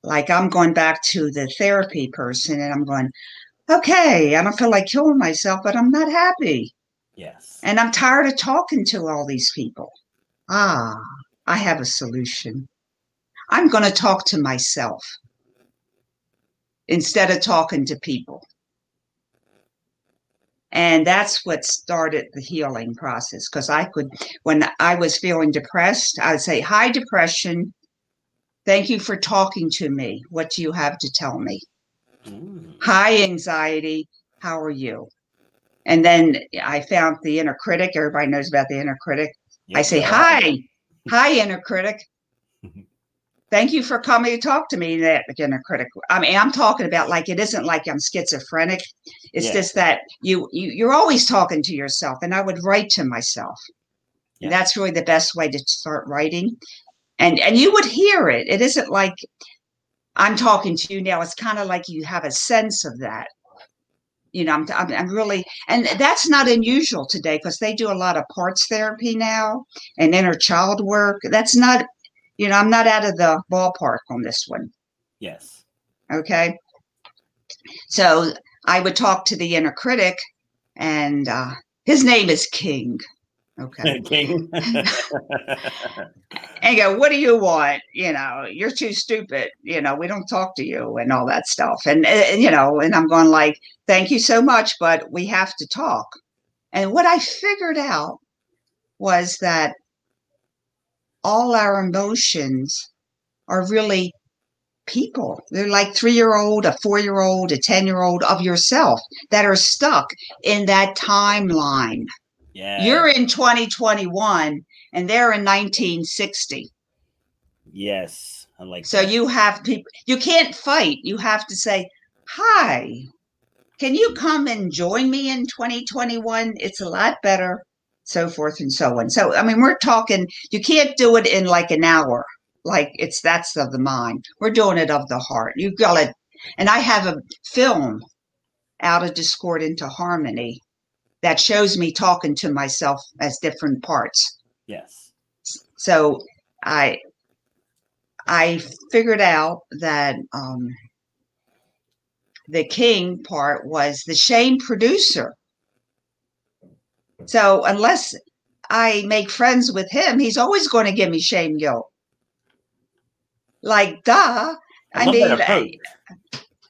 Speaker 3: Like I'm going back to the therapy person and I'm going, okay, I don't feel like killing myself, but I'm not happy.
Speaker 1: Yes.
Speaker 3: And I'm tired of talking to all these people. Ah, I have a solution. I'm going to talk to myself instead of talking to people. And that's what started the healing process. Because I could, when I was feeling depressed, I would say, Hi, depression. Thank you for talking to me. What do you have to tell me?
Speaker 1: Mm.
Speaker 3: Hi, anxiety. How are you? And then I found the inner critic. Everybody knows about the inner critic. I say, Hi, hi, inner critic. Thank you for coming to talk to me, that inner critic. I mean, I'm talking about like it isn't like I'm schizophrenic. It's
Speaker 1: Yeah.
Speaker 3: just that you, you you're always talking to yourself, and I would write to myself. Yeah. That's really the best way to start writing. And and you would hear it. It isn't like I'm talking to you now. It's kind of like you have a sense of that. You know, I'm, I'm, I'm really, and that's not unusual today because they do a lot of parts therapy now and inner child work. That's not, you know, I'm not out of the ballpark on this one.
Speaker 1: Yes.
Speaker 3: Okay. So I would talk to the inner critic, and uh, his name is King. Okay. *laughs* King. *laughs* *laughs* and go, what do you want? You know, you're too stupid. You know, we don't talk to you and all that stuff. And, and you know, and I'm going like, thank you so much, but we have to talk. And what I figured out was that all our emotions are really people. They're like three year old, a four year old, a 10 year old of yourself that are stuck in that timeline. Yeah. You're in 2021 and they're in 1960.
Speaker 1: Yes. I like
Speaker 3: so that. you have people you can't fight. You have to say, Hi, can you come and join me in 2021? It's a lot better, so forth and so on. So I mean we're talking you can't do it in like an hour like it's that's of the mind. We're doing it of the heart. You got it. And I have a film out of discord into harmony that shows me talking to myself as different parts.
Speaker 1: Yes.
Speaker 3: So I I figured out that um, the king part was the shame producer. So unless I make friends with him, he's always going to give me shame guilt. Like, duh. I,
Speaker 1: I mean,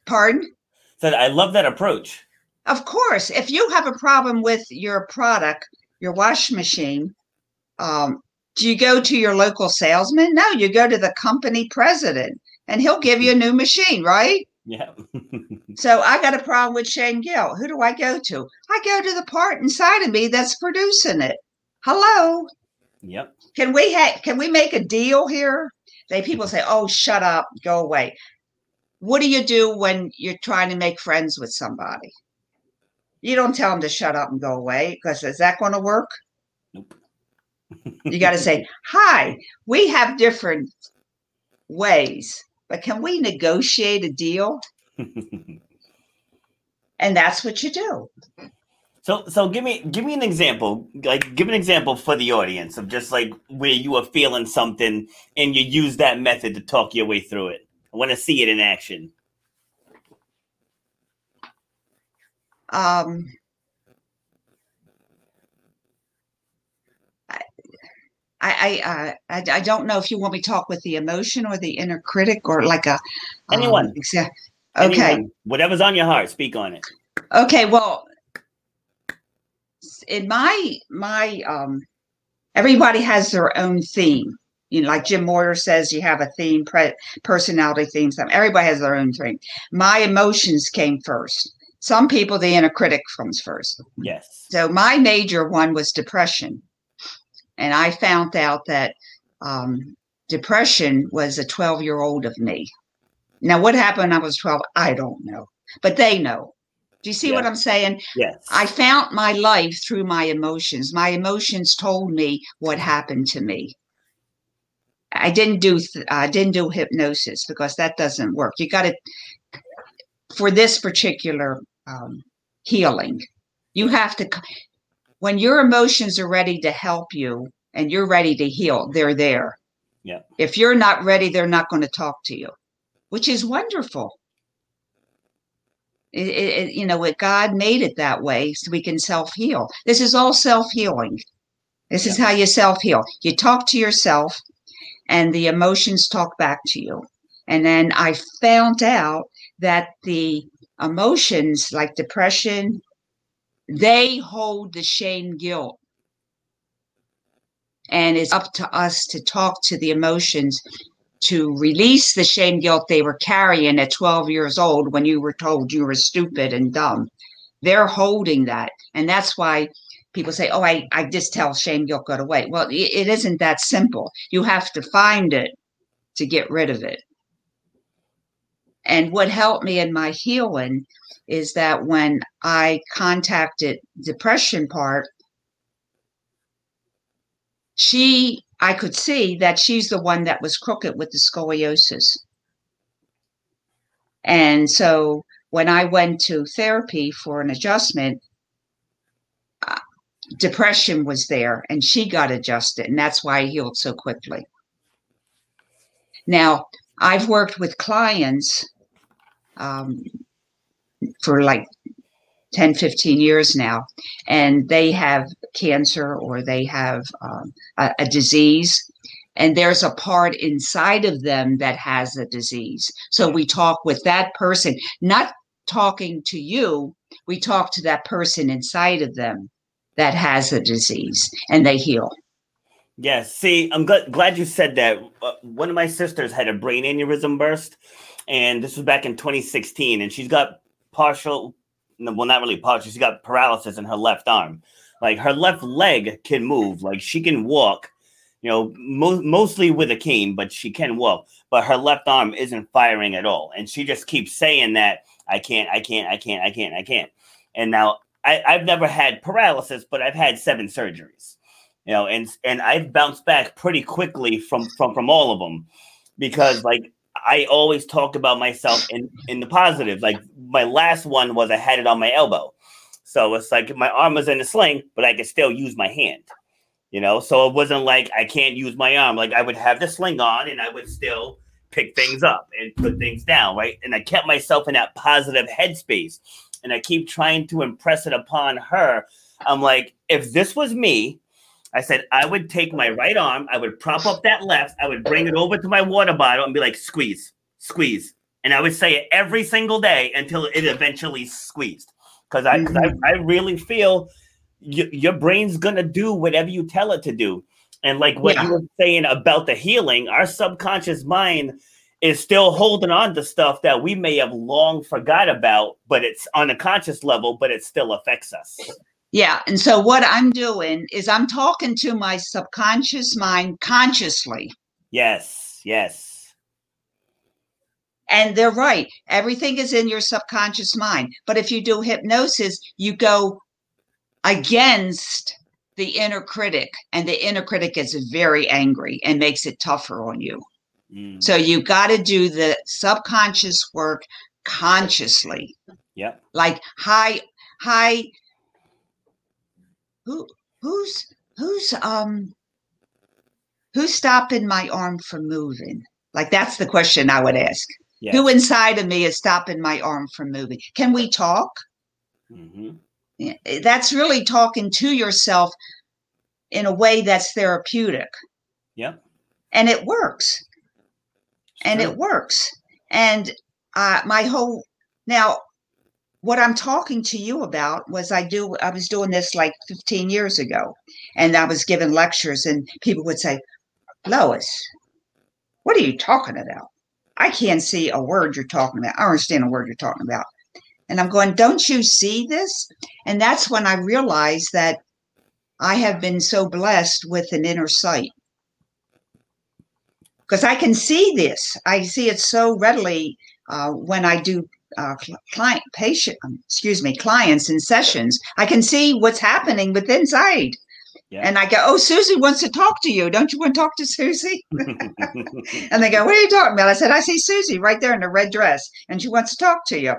Speaker 3: pardon?
Speaker 1: Said, I love that approach.
Speaker 3: Of course. If you have a problem with your product, your wash machine, um, do you go to your local salesman? No, you go to the company president and he'll give you a new machine, right?
Speaker 1: Yeah. *laughs*
Speaker 3: so I got a problem with shame guilt. Who do I go to? I go to the part inside of me that's producing it. Hello.
Speaker 1: Yep.
Speaker 3: Can we ha- can we make a deal here? They people say, "Oh, shut up, go away." What do you do when you're trying to make friends with somebody? You don't tell them to shut up and go away because is that going to work?
Speaker 1: Nope.
Speaker 3: you got to say, *laughs* "Hi, we have different ways, but can we negotiate a deal?" *laughs* and that's what you do.
Speaker 1: So so give me give me an example. Like give an example for the audience of just like where you are feeling something and you use that method to talk your way through it. I want to see it in action.
Speaker 3: Um I, uh, I I don't know if you want me to talk with the emotion or the inner critic or like a
Speaker 1: anyone.
Speaker 3: Um, okay,
Speaker 1: anyone. whatever's on your heart, speak on it.
Speaker 3: Okay, well, in my my um everybody has their own theme. You know like jim moyer says you have a theme pre- personality theme something everybody has their own theme my emotions came first. Some people the inner critic comes first.
Speaker 1: Yes.
Speaker 3: So my major one was depression and i found out that um, depression was a 12 year old of me now what happened when i was 12 i don't know but they know do you see what I'm saying?
Speaker 1: Yes.
Speaker 3: I found my life through my emotions. My emotions told me what happened to me. I didn't do I didn't do hypnosis because that doesn't work. You got to for this particular um, healing. You have to when your emotions are ready to help you and you're ready to heal. They're there.
Speaker 1: Yeah.
Speaker 3: If you're not ready, they're not going to talk to you, which is wonderful. It, it, you know, it, God made it that way so we can self heal. This is all self healing. This yeah. is how you self heal. You talk to yourself, and the emotions talk back to you. And then I found out that the emotions, like depression, they hold the shame guilt. And it's up to us to talk to the emotions to release the shame guilt they were carrying at 12 years old when you were told you were stupid and dumb. They're holding that. And that's why people say, oh, I, I just tell shame guilt go away. Well, it, it isn't that simple. You have to find it to get rid of it. And what helped me in my healing is that when I contacted depression part, she I could see that she's the one that was crooked with the scoliosis. And so when I went to therapy for an adjustment, uh, depression was there and she got adjusted, and that's why I healed so quickly. Now, I've worked with clients um, for like 10, 15 years now, and they have cancer or they have um, a, a disease and there's a part inside of them that has a disease. So we talk with that person, not talking to you, we talk to that person inside of them that has a disease and they heal.
Speaker 1: Yes. See, I'm glad, glad you said that. Uh, one of my sisters had a brain aneurysm burst, and this was back in 2016, and she's got partial, well, not really partial, she's got paralysis in her left arm. Like her left leg can move, like she can walk, you know, mo- mostly with a cane, but she can walk. But her left arm isn't firing at all, and she just keeps saying that I can't, I can't, I can't, I can't, I can't. And now I, I've never had paralysis, but I've had seven surgeries, you know, and and I've bounced back pretty quickly from from from all of them because like I always talk about myself in in the positive. Like my last one was I had it on my elbow. So it's like my arm was in a sling, but I could still use my hand you know so it wasn't like i can't use my arm like i would have the sling on and i would still pick things up and put things down right and i kept myself in that positive headspace and i keep trying to impress it upon her i'm like if this was me i said i would take my right arm i would prop up that left i would bring it over to my water bottle and be like squeeze squeeze and i would say it every single day until it eventually squeezed because I, mm-hmm. I i really feel y- your brain's gonna do whatever you tell it to do. And like what yeah. you were saying about the healing, our subconscious mind is still holding on to stuff that we may have long forgot about, but it's on a conscious level, but it still affects us.
Speaker 3: Yeah. And so what I'm doing is I'm talking to my subconscious mind consciously.
Speaker 1: Yes. Yes.
Speaker 3: And they're right. Everything is in your subconscious mind. But if you do hypnosis, you go against the inner critic, and the inner critic is very angry and makes it tougher on you. Mm. So you got to do the subconscious work consciously.
Speaker 1: Yeah.
Speaker 3: Like high, hi. Who who's who's um who's stopping my arm from moving? Like that's the question I would ask. Yes. Who inside of me is stopping my arm from moving? Can we talk? Mm-hmm that's really talking to yourself in a way that's therapeutic.
Speaker 1: Yeah.
Speaker 3: And it works. And it works. And uh, my whole now, what I'm talking to you about was I do I was doing this like 15 years ago, and I was giving lectures, and people would say, "Lois, what are you talking about? I can't see a word you're talking about. I don't understand a word you're talking about." And I'm going, don't you see this? And that's when I realized that I have been so blessed with an inner sight. Because I can see this. I see it so readily uh, when I do uh, client patient um, excuse me clients in sessions i can see what's happening with inside yeah. and i go oh susie wants to talk to you don't you want to talk to susie *laughs* and they go what are you talking about i said i see susie right there in the red dress and she wants to talk to you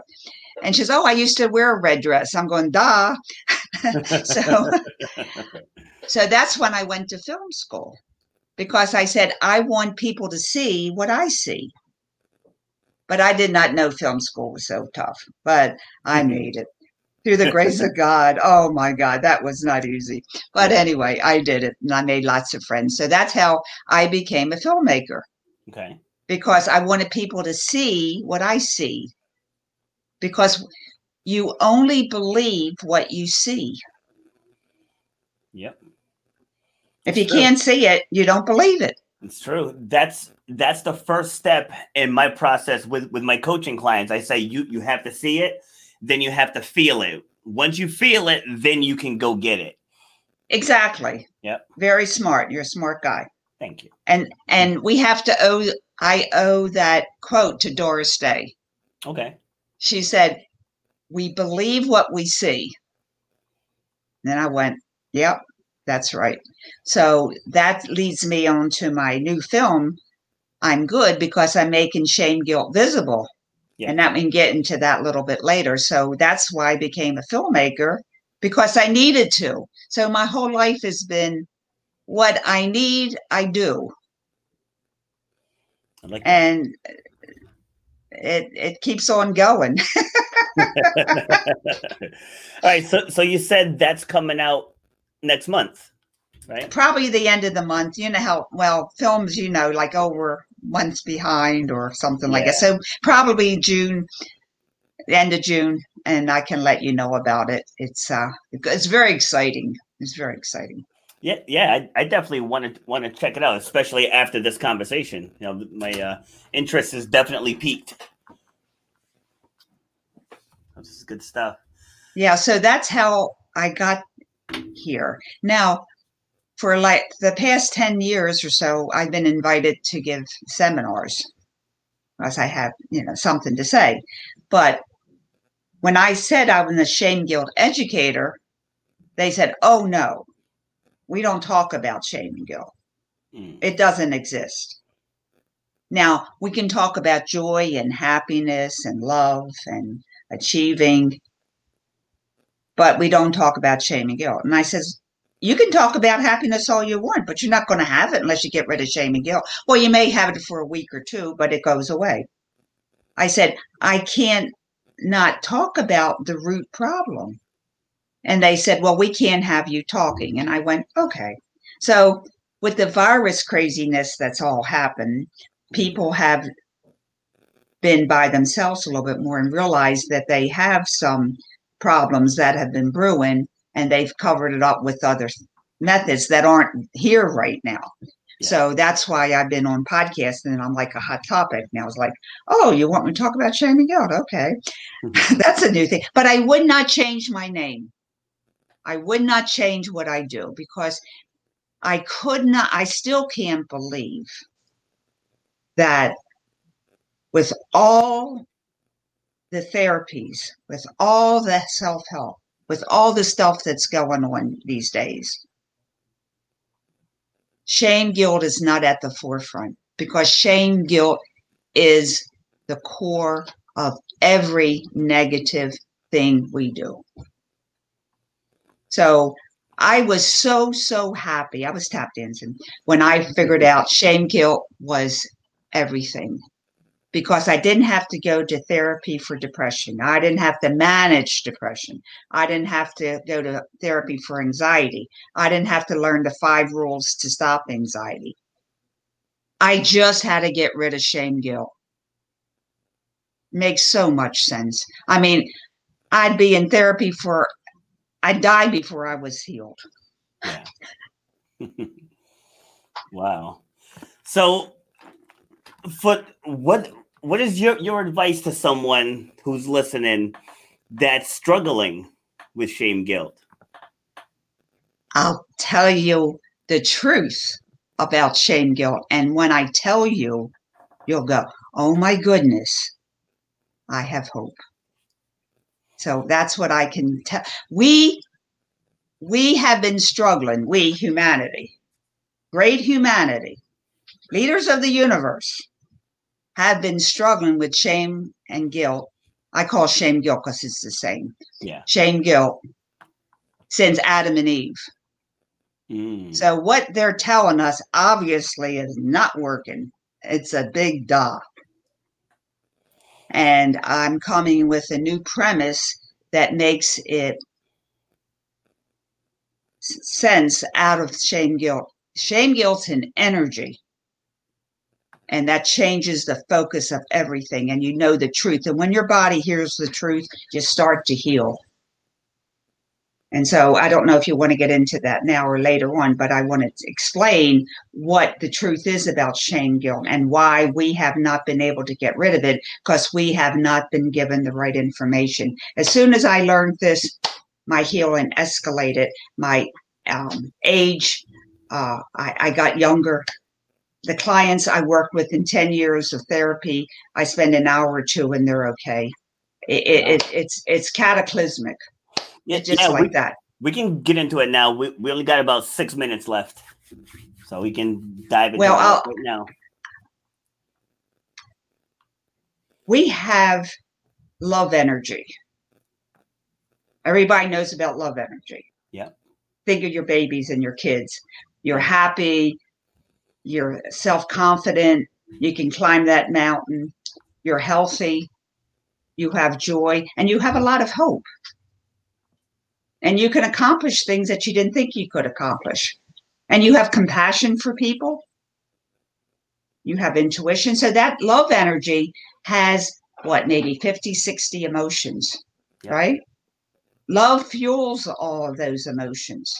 Speaker 3: and she says, Oh, I used to wear a red dress. I'm going, duh. *laughs* so, so that's when I went to film school because I said, I want people to see what I see. But I did not know film school was so tough, but I mm-hmm. made it through the grace of *laughs* God. Oh my God, that was not easy. But anyway, I did it and I made lots of friends. So that's how I became a filmmaker.
Speaker 1: Okay.
Speaker 3: Because I wanted people to see what I see because you only believe what you see.
Speaker 1: Yep.
Speaker 3: If you true. can't see it, you don't believe it.
Speaker 1: It's true. That's that's the first step in my process with with my coaching clients. I say you you have to see it, then you have to feel it. Once you feel it, then you can go get it.
Speaker 3: Exactly.
Speaker 1: Yep.
Speaker 3: Very smart. You're a smart guy.
Speaker 1: Thank you.
Speaker 3: And and we have to owe I owe that quote to Doris Day.
Speaker 1: Okay
Speaker 3: she said, We believe what we see. Then I went, Yep, That's right. So that leads me on to my new film. I'm good because I'm making shame guilt visible.
Speaker 1: Yeah.
Speaker 3: And that we can get into that a little bit later. So that's why I became a filmmaker because I needed to. So my whole life has been what I need, I do.
Speaker 1: I like.
Speaker 3: And it it keeps on going. *laughs* *laughs*
Speaker 1: All right, so so you said that's coming out next month, right?
Speaker 3: Probably the end of the month. You know how well films, you know, like over months behind or something like that. So probably June, end of June, and I can let you know about it. It's uh it's very exciting. It's very exciting.
Speaker 1: Yeah, yeah, I, I definitely want to want to check it out, especially after this conversation. You know, my uh, interest is definitely peaked. This is good stuff.
Speaker 3: Yeah, so that's how I got here. Now, for like the past 10 years or so, I've been invited to give seminars as I have, you know, something to say. But when I said I was a shame guilt educator, they said, oh no, we don't talk about shame and guilt.
Speaker 1: Mm.
Speaker 3: It doesn't exist. Now, we can talk about joy and happiness and love and achieving, but we don't talk about shame and guilt. And I says, you can talk about happiness all you want, but you're not going to have it unless you get rid of shame and guilt. Well, you may have it for a week or two, but it goes away. I said, I can't not talk about the root problem. And they said, well, we can't have you talking. And I went, okay. So with the virus craziness that's all happened, people have been by themselves a little bit more and realized that they have some problems that have been brewing and they've covered it up with other methods that aren't here right now. So that's why I've been on podcasts and I'm like a hot topic. Now it's like, oh, you want me to talk about shame and guilt? Okay. Mm-hmm. *laughs* that's a new thing. But I would not change my name. I would not change what I do because I could not, I still can't believe that with all the therapies, with all the self help, with all the stuff that's going on these days, shame guilt is not at the forefront because shame guilt is the core of every negative thing we do. So I was so, so happy. I was tap dancing when I figured out shame guilt was everything because I didn't have to go to therapy for depression. I didn't have to manage depression. I didn't have to go to therapy for anxiety. I didn't have to learn the five rules to stop anxiety. I just had to get rid of shame guilt. Makes so much sense. I mean, I'd be in therapy for, I'd die before I was healed.
Speaker 1: Yeah. *laughs* wow. So, for what what is your your advice to someone who's listening that's struggling with shame guilt?
Speaker 3: I'll tell you the truth about shame guilt. And when I tell you, you'll go, oh my goodness, I have hope. So that's what I can tell. We we have been struggling, we humanity, great humanity, leaders of the universe, have been struggling with shame and guilt. I call shame guilt because it's the same.
Speaker 1: Yeah.
Speaker 3: Shame guilt since Adam and Eve.
Speaker 1: Mm.
Speaker 3: So what they're telling us obviously is not working. It's a big duh. And I'm coming with a new premise that makes it sense out of shame guilt. Shame guilt's an energy. And that changes the focus of everything. And you know the truth. And when your body hears the truth, you start to heal. And so I don't know if you want to get into that now or later on, but I want to explain what the truth is about shame guilt and why we have not been able to get rid of it because we have not been given the right information. As soon as I learned this, my healing escalated. My um, age, uh, I, I got younger. The clients I work with in 10 years of therapy, I spend an hour or two and they're okay. It, it, it, it's, it's cataclysmic
Speaker 1: Yeah,
Speaker 3: just
Speaker 1: yeah,
Speaker 3: like
Speaker 1: we,
Speaker 3: that.
Speaker 1: We can get into it now. We, we only got about six minutes left. So we can dive into
Speaker 3: Well,
Speaker 1: it
Speaker 3: I'll-
Speaker 1: right now.
Speaker 3: we have love energy. Everybody knows about love energy.
Speaker 1: Yeah.
Speaker 3: Think of your babies and your kids. You're happy, you're self confident, you can climb that mountain, you're healthy, you have joy, and you have a lot of hope. And you can accomplish things that you didn't think you could accomplish. And you have compassion for people. You have intuition. So that love energy has what maybe 50 60 emotions
Speaker 1: Yeah.
Speaker 3: right love fuels all of those emotions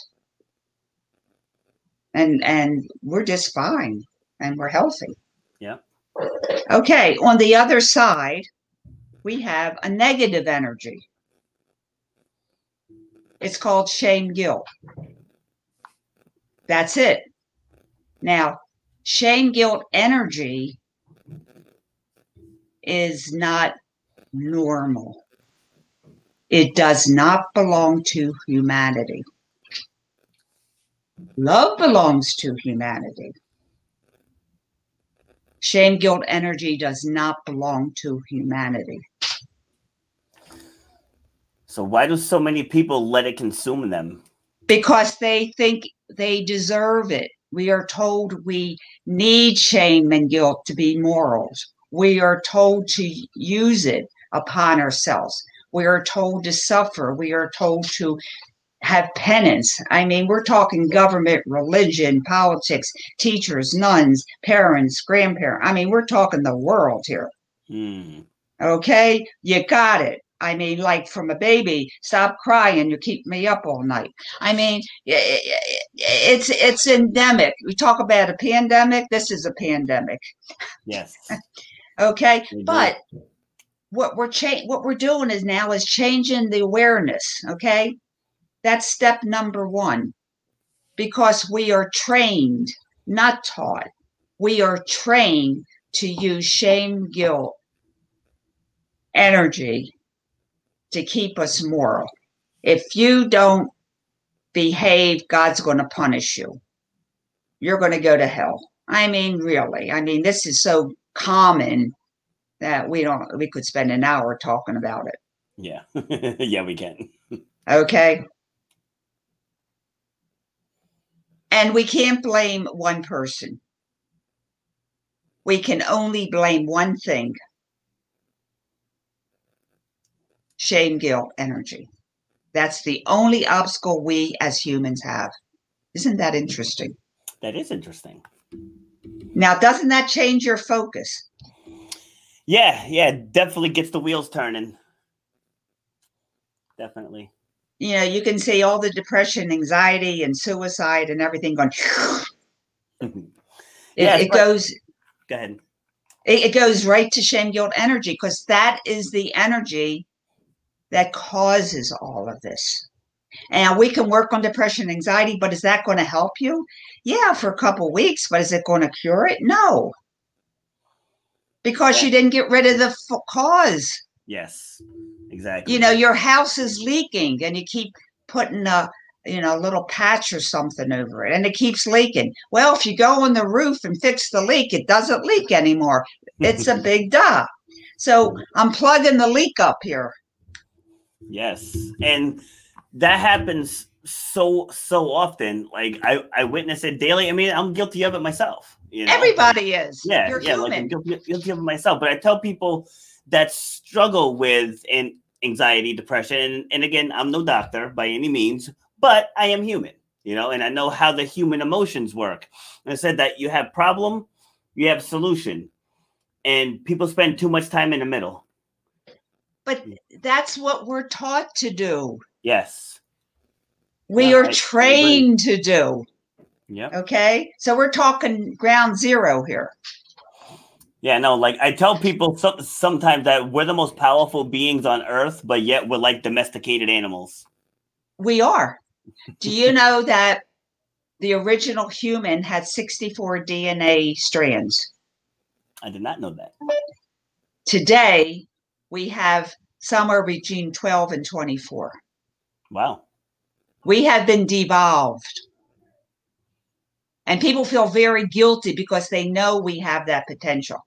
Speaker 3: and and we're just fine and we're healthy
Speaker 1: Yeah.
Speaker 3: okay on the other side we have a negative energy it's called shame guilt that's it now shame guilt energy is not normal. It does not belong to humanity. Love belongs to humanity. Shame, guilt, energy does not belong to humanity.
Speaker 1: So why do so many people let it consume them?
Speaker 3: because they think they deserve it. We are told we need shame and guilt to be morals. We are told to use it upon ourselves. We are told to suffer. We are told to have penance. I mean, we're talking government, religion, politics, teachers, nuns, parents, grandparents. I mean, we're talking the world here.
Speaker 1: Hmm.
Speaker 3: Okay, you got it. I mean, like from a baby, stop crying. You keep me up all night. I mean, it's it's endemic. We talk about a pandemic. This is a pandemic.
Speaker 1: Yes. *laughs*
Speaker 3: Okay, but what we're cha- what we're doing is now is changing the awareness. Okay, that's step number one, because we are trained, not taught. We are trained to use shame, guilt, energy to keep us moral. If you don't behave, God's going to punish you. You're going to go to hell. I mean, really. I mean, this is so common that we don't we could spend an hour talking about it.
Speaker 1: Yeah. *laughs* yeah, we can. *laughs*
Speaker 3: Okay? And we can't blame one person. We can only blame one thing. Shame, guilt, energy. That's the only obstacle we as humans have. Isn't that interesting?
Speaker 1: That is interesting.
Speaker 3: Now, doesn't that change your focus?
Speaker 1: Yeah, yeah, definitely gets the wheels turning. Definitely.
Speaker 3: You know, you can see all the depression, anxiety, and suicide and everything going. *laughs* It,
Speaker 1: Yeah,
Speaker 3: it
Speaker 1: but-
Speaker 3: goes
Speaker 1: Go ahead.
Speaker 3: it, it goes right to shame, guilt, energy because that is the energy that causes all of this. And we can work on depression, anxiety, but is that going to help you? Yeah, for a couple weeks, but is it going to cure it? No, because you didn't get rid of the f- cause.
Speaker 1: Yes. Exactly.
Speaker 3: You know, your house is leaking, and you keep putting a you know a little patch or something over it, and it keeps leaking. Well, if you go on the roof and fix the leak, it doesn't leak anymore. It's a *laughs* big duh. So I'm plugging the leak up here.
Speaker 1: Yes, and that happens so so often. Like I I witness it daily. I mean, I'm guilty of it myself. You know?
Speaker 3: Everybody is.
Speaker 1: Yeah,
Speaker 3: You're
Speaker 1: yeah. Like I'm guilty, guilty of it myself. But I tell people that struggle with an anxiety, depression, and, and again, I'm no doctor by any means, but I am human. You know, and I know how the human emotions work. And I said that you have problem, you have solution, and people spend too much time in the middle.
Speaker 3: but that's what we're taught to do.
Speaker 1: Yes.
Speaker 3: We
Speaker 1: Yeah, I- I
Speaker 3: are
Speaker 1: agree.
Speaker 3: trained to do.
Speaker 1: Yep.
Speaker 3: Okay. So we're talking ground zero here.
Speaker 1: Yeah, no, like I tell people so, sometimes that we're the most powerful beings on earth, but yet we're like domesticated animals.
Speaker 3: We are. Do you know that the original human had 64 DNA strands?
Speaker 1: I did not know that.
Speaker 3: Today, we have somewhere between 12 and 24.
Speaker 1: Wow.
Speaker 3: We have been devolved. And people feel very guilty because they know we have that potential.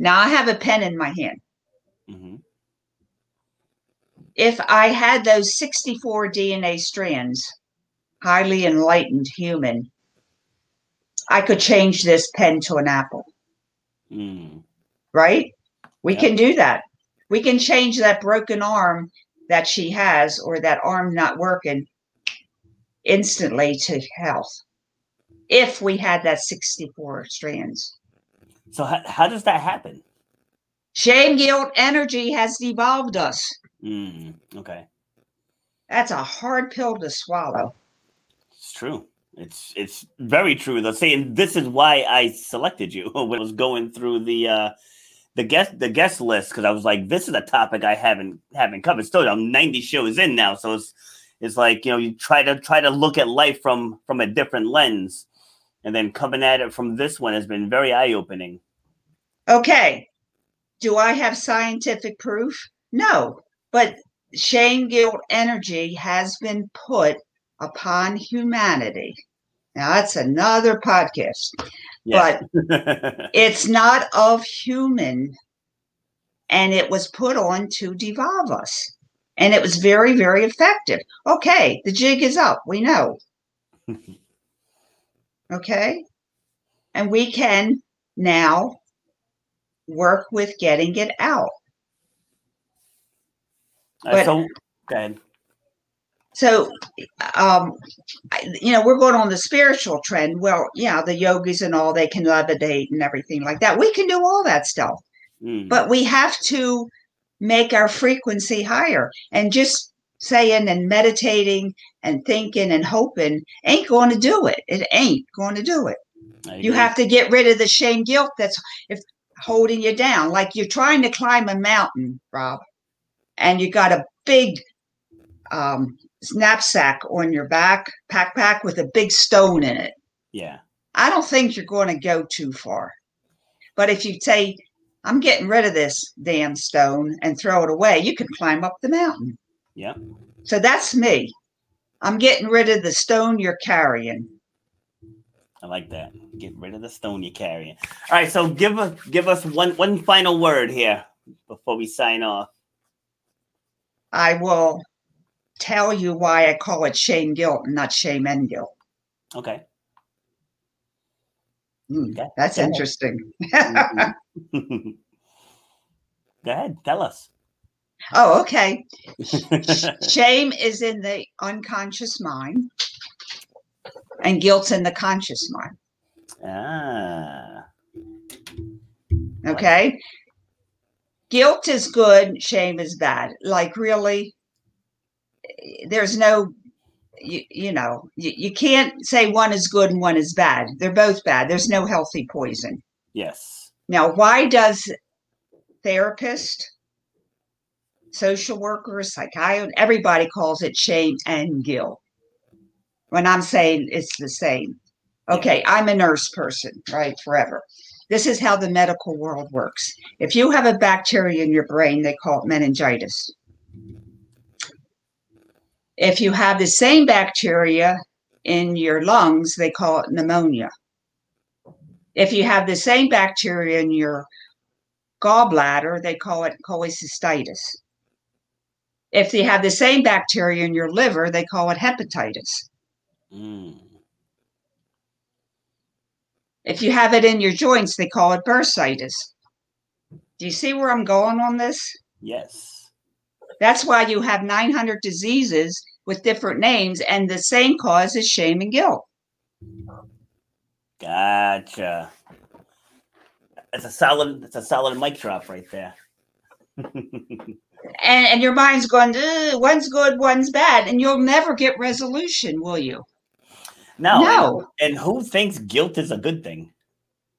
Speaker 3: Now, I have a pen in my hand.
Speaker 1: hmm
Speaker 3: If I had those 64 DNA strands, highly enlightened human, I could change this pen to an apple,
Speaker 1: Mm.
Speaker 3: right? We
Speaker 1: Yeah.
Speaker 3: can do that. We can change that broken arm that she has or that arm not working instantly to health if we had that 64 strands.
Speaker 1: So how, how does that happen?
Speaker 3: Shame, guilt, energy has devolved us.
Speaker 1: Mm. Okay,
Speaker 3: That's a hard pill to swallow.
Speaker 1: it's true. It's it's very true. Though, saying this is why I selected you *laughs* when I was going through the uh, the guest the guest list because I was like, this is a topic I haven't haven't covered. Still, I'm 90 shows in now, so it's it's like you know you try to try to look at life from from a different lens, and then coming at it from this one has been very eye opening.
Speaker 3: Okay. Do I have scientific proof? No. But shame, guilt, energy has been put upon humanity. Now, that's another podcast,
Speaker 1: Yeah.
Speaker 3: but *laughs* it's not of human. And it was put on to devolve us. And it was very, very effective. Okay, the jig is up. We know. *laughs* Okay. And we can now work with getting it out. But-
Speaker 1: so ahead.
Speaker 3: So, um, you know, we're going on the spiritual trend. Well, yeah, the yogis and all, they can levitate and everything like that. We can do all that stuff,
Speaker 1: Mm.
Speaker 3: but we have to make our frequency higher. And just saying and meditating and thinking and hoping ain't going to do it. It ain't going to do it. You have to get rid of the shame guilt that's if holding you down. Like you're trying to climb a mountain, Rob, and you got a big um, knapsack on your back, backpack with a big stone in it.
Speaker 1: yeah.
Speaker 3: I don't think you're going to go too far. But if you say, I'm getting rid of this damn stone and throw it away, you can climb up the mountain.
Speaker 1: Yeah.
Speaker 3: So that's me. I'm getting rid of the stone you're carrying.
Speaker 1: I like that. Get rid of the stone you're carrying. All right, so give us give us one one final word here before we sign off.
Speaker 3: I will tell you why I call it shame guilt and not shame and guilt.
Speaker 1: Okay.
Speaker 3: Hmm,
Speaker 1: okay.
Speaker 3: that's
Speaker 1: Go
Speaker 3: interesting. *laughs* *laughs*
Speaker 1: Go ahead, tell us.
Speaker 3: Oh, okay. *laughs* Shame is in the unconscious mind, and guilt's in the conscious mind.
Speaker 1: ah,
Speaker 3: Okay. Guilt is good, shame is bad. Like, really, there's no, you, you know, you, you can't say one is good and one is bad. They're both bad. There's no healthy poison.
Speaker 1: yes.
Speaker 3: Now, why does therapist, social workers, psychiatrist, everybody calls it shame and guilt? When I'm saying it's the same. Okay, I'm a nurse person, right? Forever. This is how the medical world works. If you have a bacteria in your brain, they call it meningitis. If you have the same bacteria in your lungs, they call it pneumonia. If you have the same bacteria in your gallbladder, they call it cholecystitis. If you have the same bacteria in your liver, they call it hepatitis.
Speaker 1: Mm.
Speaker 3: If you have it in your joints, they call it bursitis. Do you see where I'm going on this?
Speaker 1: Yes.
Speaker 3: That's why you have 900 diseases with different names, and the same cause is shame and guilt.
Speaker 1: Gotcha. It's a solid. It's a solid mic drop right there. *laughs*
Speaker 3: And, and your mind's going, "Ugh, one's good, one's bad, and you'll never get resolution, will you?
Speaker 1: no.
Speaker 3: No.
Speaker 1: And, and who thinks guilt is a good thing?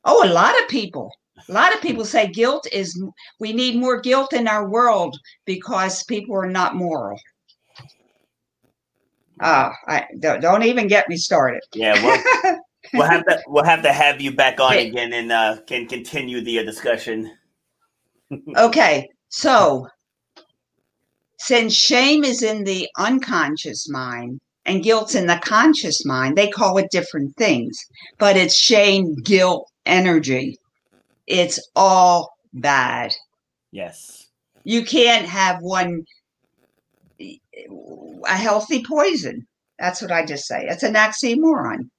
Speaker 3: Oh, a lot of people. A lot of people say guilt is, we need more guilt in our world because people are not moral. Ah, I don't, don't even get me started.
Speaker 1: Yeah. We'll, *laughs* we'll have to. We'll have to have you back on again and uh, can continue the uh, discussion.
Speaker 3: Okay, so since shame is in the unconscious mind and guilt's in the conscious mind. They call it different things, but it's shame, guilt, energy. It's all bad.
Speaker 1: Yes.
Speaker 3: You can't have one a healthy poison. That's what I just say. It's an oxymoron.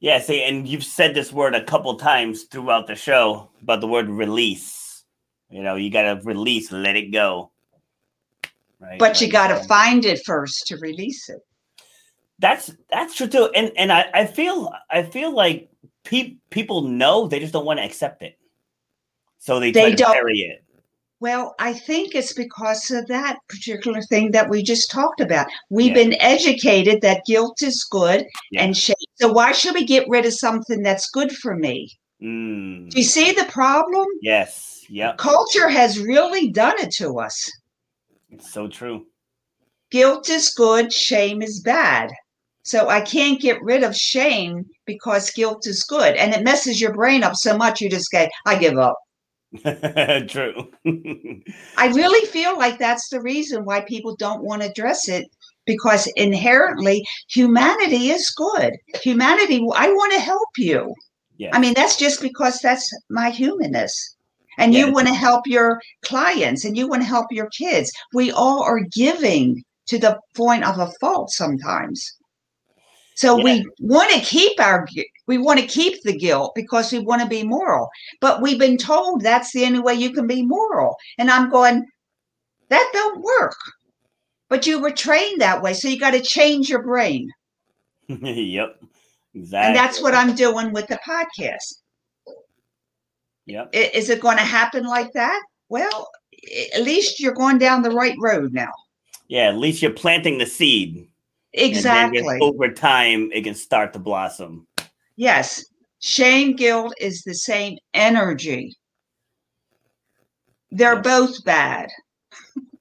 Speaker 1: Yeah, see, and you've said this word a couple times throughout the show about the word release. You know, you got to release, let it go.
Speaker 3: Right? But you got to find it first to release it.
Speaker 1: That's that's true too, and and I, I feel I feel like pe- people know they just don't want to accept it, so they they to bury it.
Speaker 3: Well, I think it's because of that particular thing that we just talked about. We've yeah. been educated that guilt is good yeah. and shame. So why should we get rid of something that's good for me?
Speaker 1: Mm.
Speaker 3: Do you see the problem?
Speaker 1: Yes. Yeah.
Speaker 3: Culture has really done it to us.
Speaker 1: It's so true.
Speaker 3: Guilt is good, shame is bad. So I can't get rid of shame because guilt is good. And it messes your brain up so much you just go, I give up. *laughs*
Speaker 1: True.
Speaker 3: I really feel like that's the reason why people don't want to address it because inherently humanity is good. Humanity, I want to help you. Yeah. I mean, that's just because that's my humanness. And you want to help your clients and you want to help your kids. We all are giving to the point of a fault sometimes. So yeah. we want to keep our we want to keep the guilt because we want to be moral. But we've been told that's the only way you can be moral. And I'm going, that don't work. But you were trained that way. So you got to change your brain. *laughs*
Speaker 1: yep. Exactly.
Speaker 3: And that's what I'm doing with the podcast.
Speaker 1: Yep.
Speaker 3: Is it going to happen like that? Well, at least you're going down the right road now.
Speaker 1: Yeah, at least you're planting the seed.
Speaker 3: Exactly.
Speaker 1: over time, it can start to blossom.
Speaker 3: Yes. Shame guilt is the same energy. They're yes. both bad.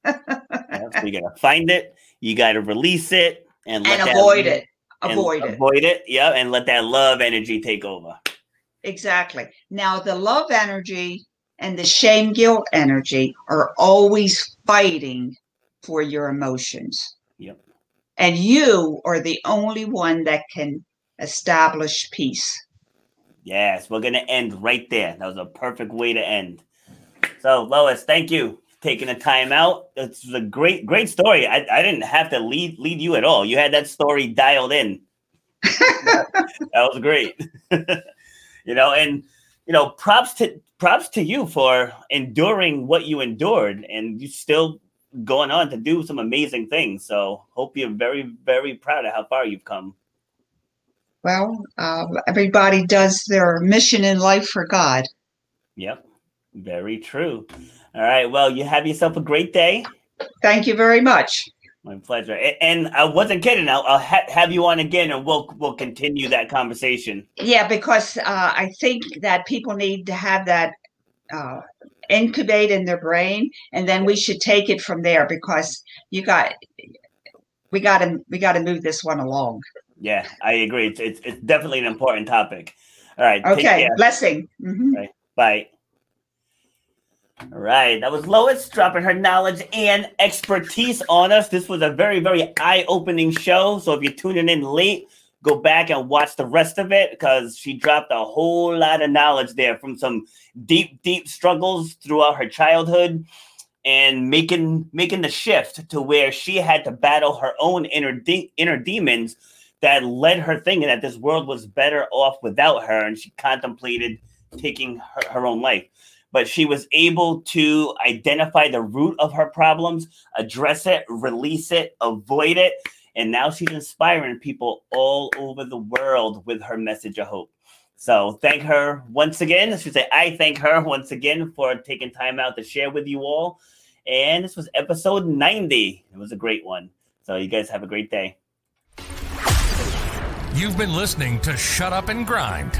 Speaker 1: yeah, so you gotta find it, you gotta release it, and,
Speaker 3: and avoid it. Avoid it.
Speaker 1: Avoid it. Yeah, and let that love energy take over.
Speaker 3: Exactly. Now the love energy and the shame guilt energy are always fighting for your emotions.
Speaker 1: Yep.
Speaker 3: And you are the only one that can establish peace.
Speaker 1: Yes, we're going to end right there. That was a perfect way to end. So, Lois, thank you for taking the time out. It's a great, great story. I, I didn't have to lead lead you at all. You had that story dialed in. *laughs* that was great. *laughs* you know, and you know, props to props to you for enduring what you endured, and you still going on to do some amazing things. So hope you're very, very proud of how far you've come.
Speaker 3: Well, uh, everybody does their mission in life for God.
Speaker 1: Yep, very true. All right. Well, you have yourself a great day.
Speaker 3: Thank you very much.
Speaker 1: My pleasure. And I wasn't kidding. I'll, I'll ha- have you on again, and we'll we'll continue that conversation.
Speaker 3: Yeah, because uh, I think that people need to have that uh, incubate in their brain and then we should take it from there because you got we got to we got to move this one along
Speaker 1: yeah i agree it's, it's, it's definitely an important topic all right
Speaker 3: okay blessing mm-hmm.
Speaker 1: right, bye all right, that was Lois dropping her knowledge and expertise on us. This was a very, very eye opening show. So if you're tuning in late, go back and watch the rest of it because she dropped a whole lot of knowledge there from some deep, deep struggles throughout her childhood and making making the shift to where she had to battle her own inner de- inner demons that led her thinking that this world was better off without her and she contemplated taking her, her own life but she was able to identify the root of her problems address it release it avoid it and now she's inspiring people all over the world with her message of hope. So thank her once again. I should say I thank her once again for taking time out to share with you all. And this was episode 90. It was a great one. So you guys have a great day.
Speaker 4: You've been listening to Shut Up and Grind.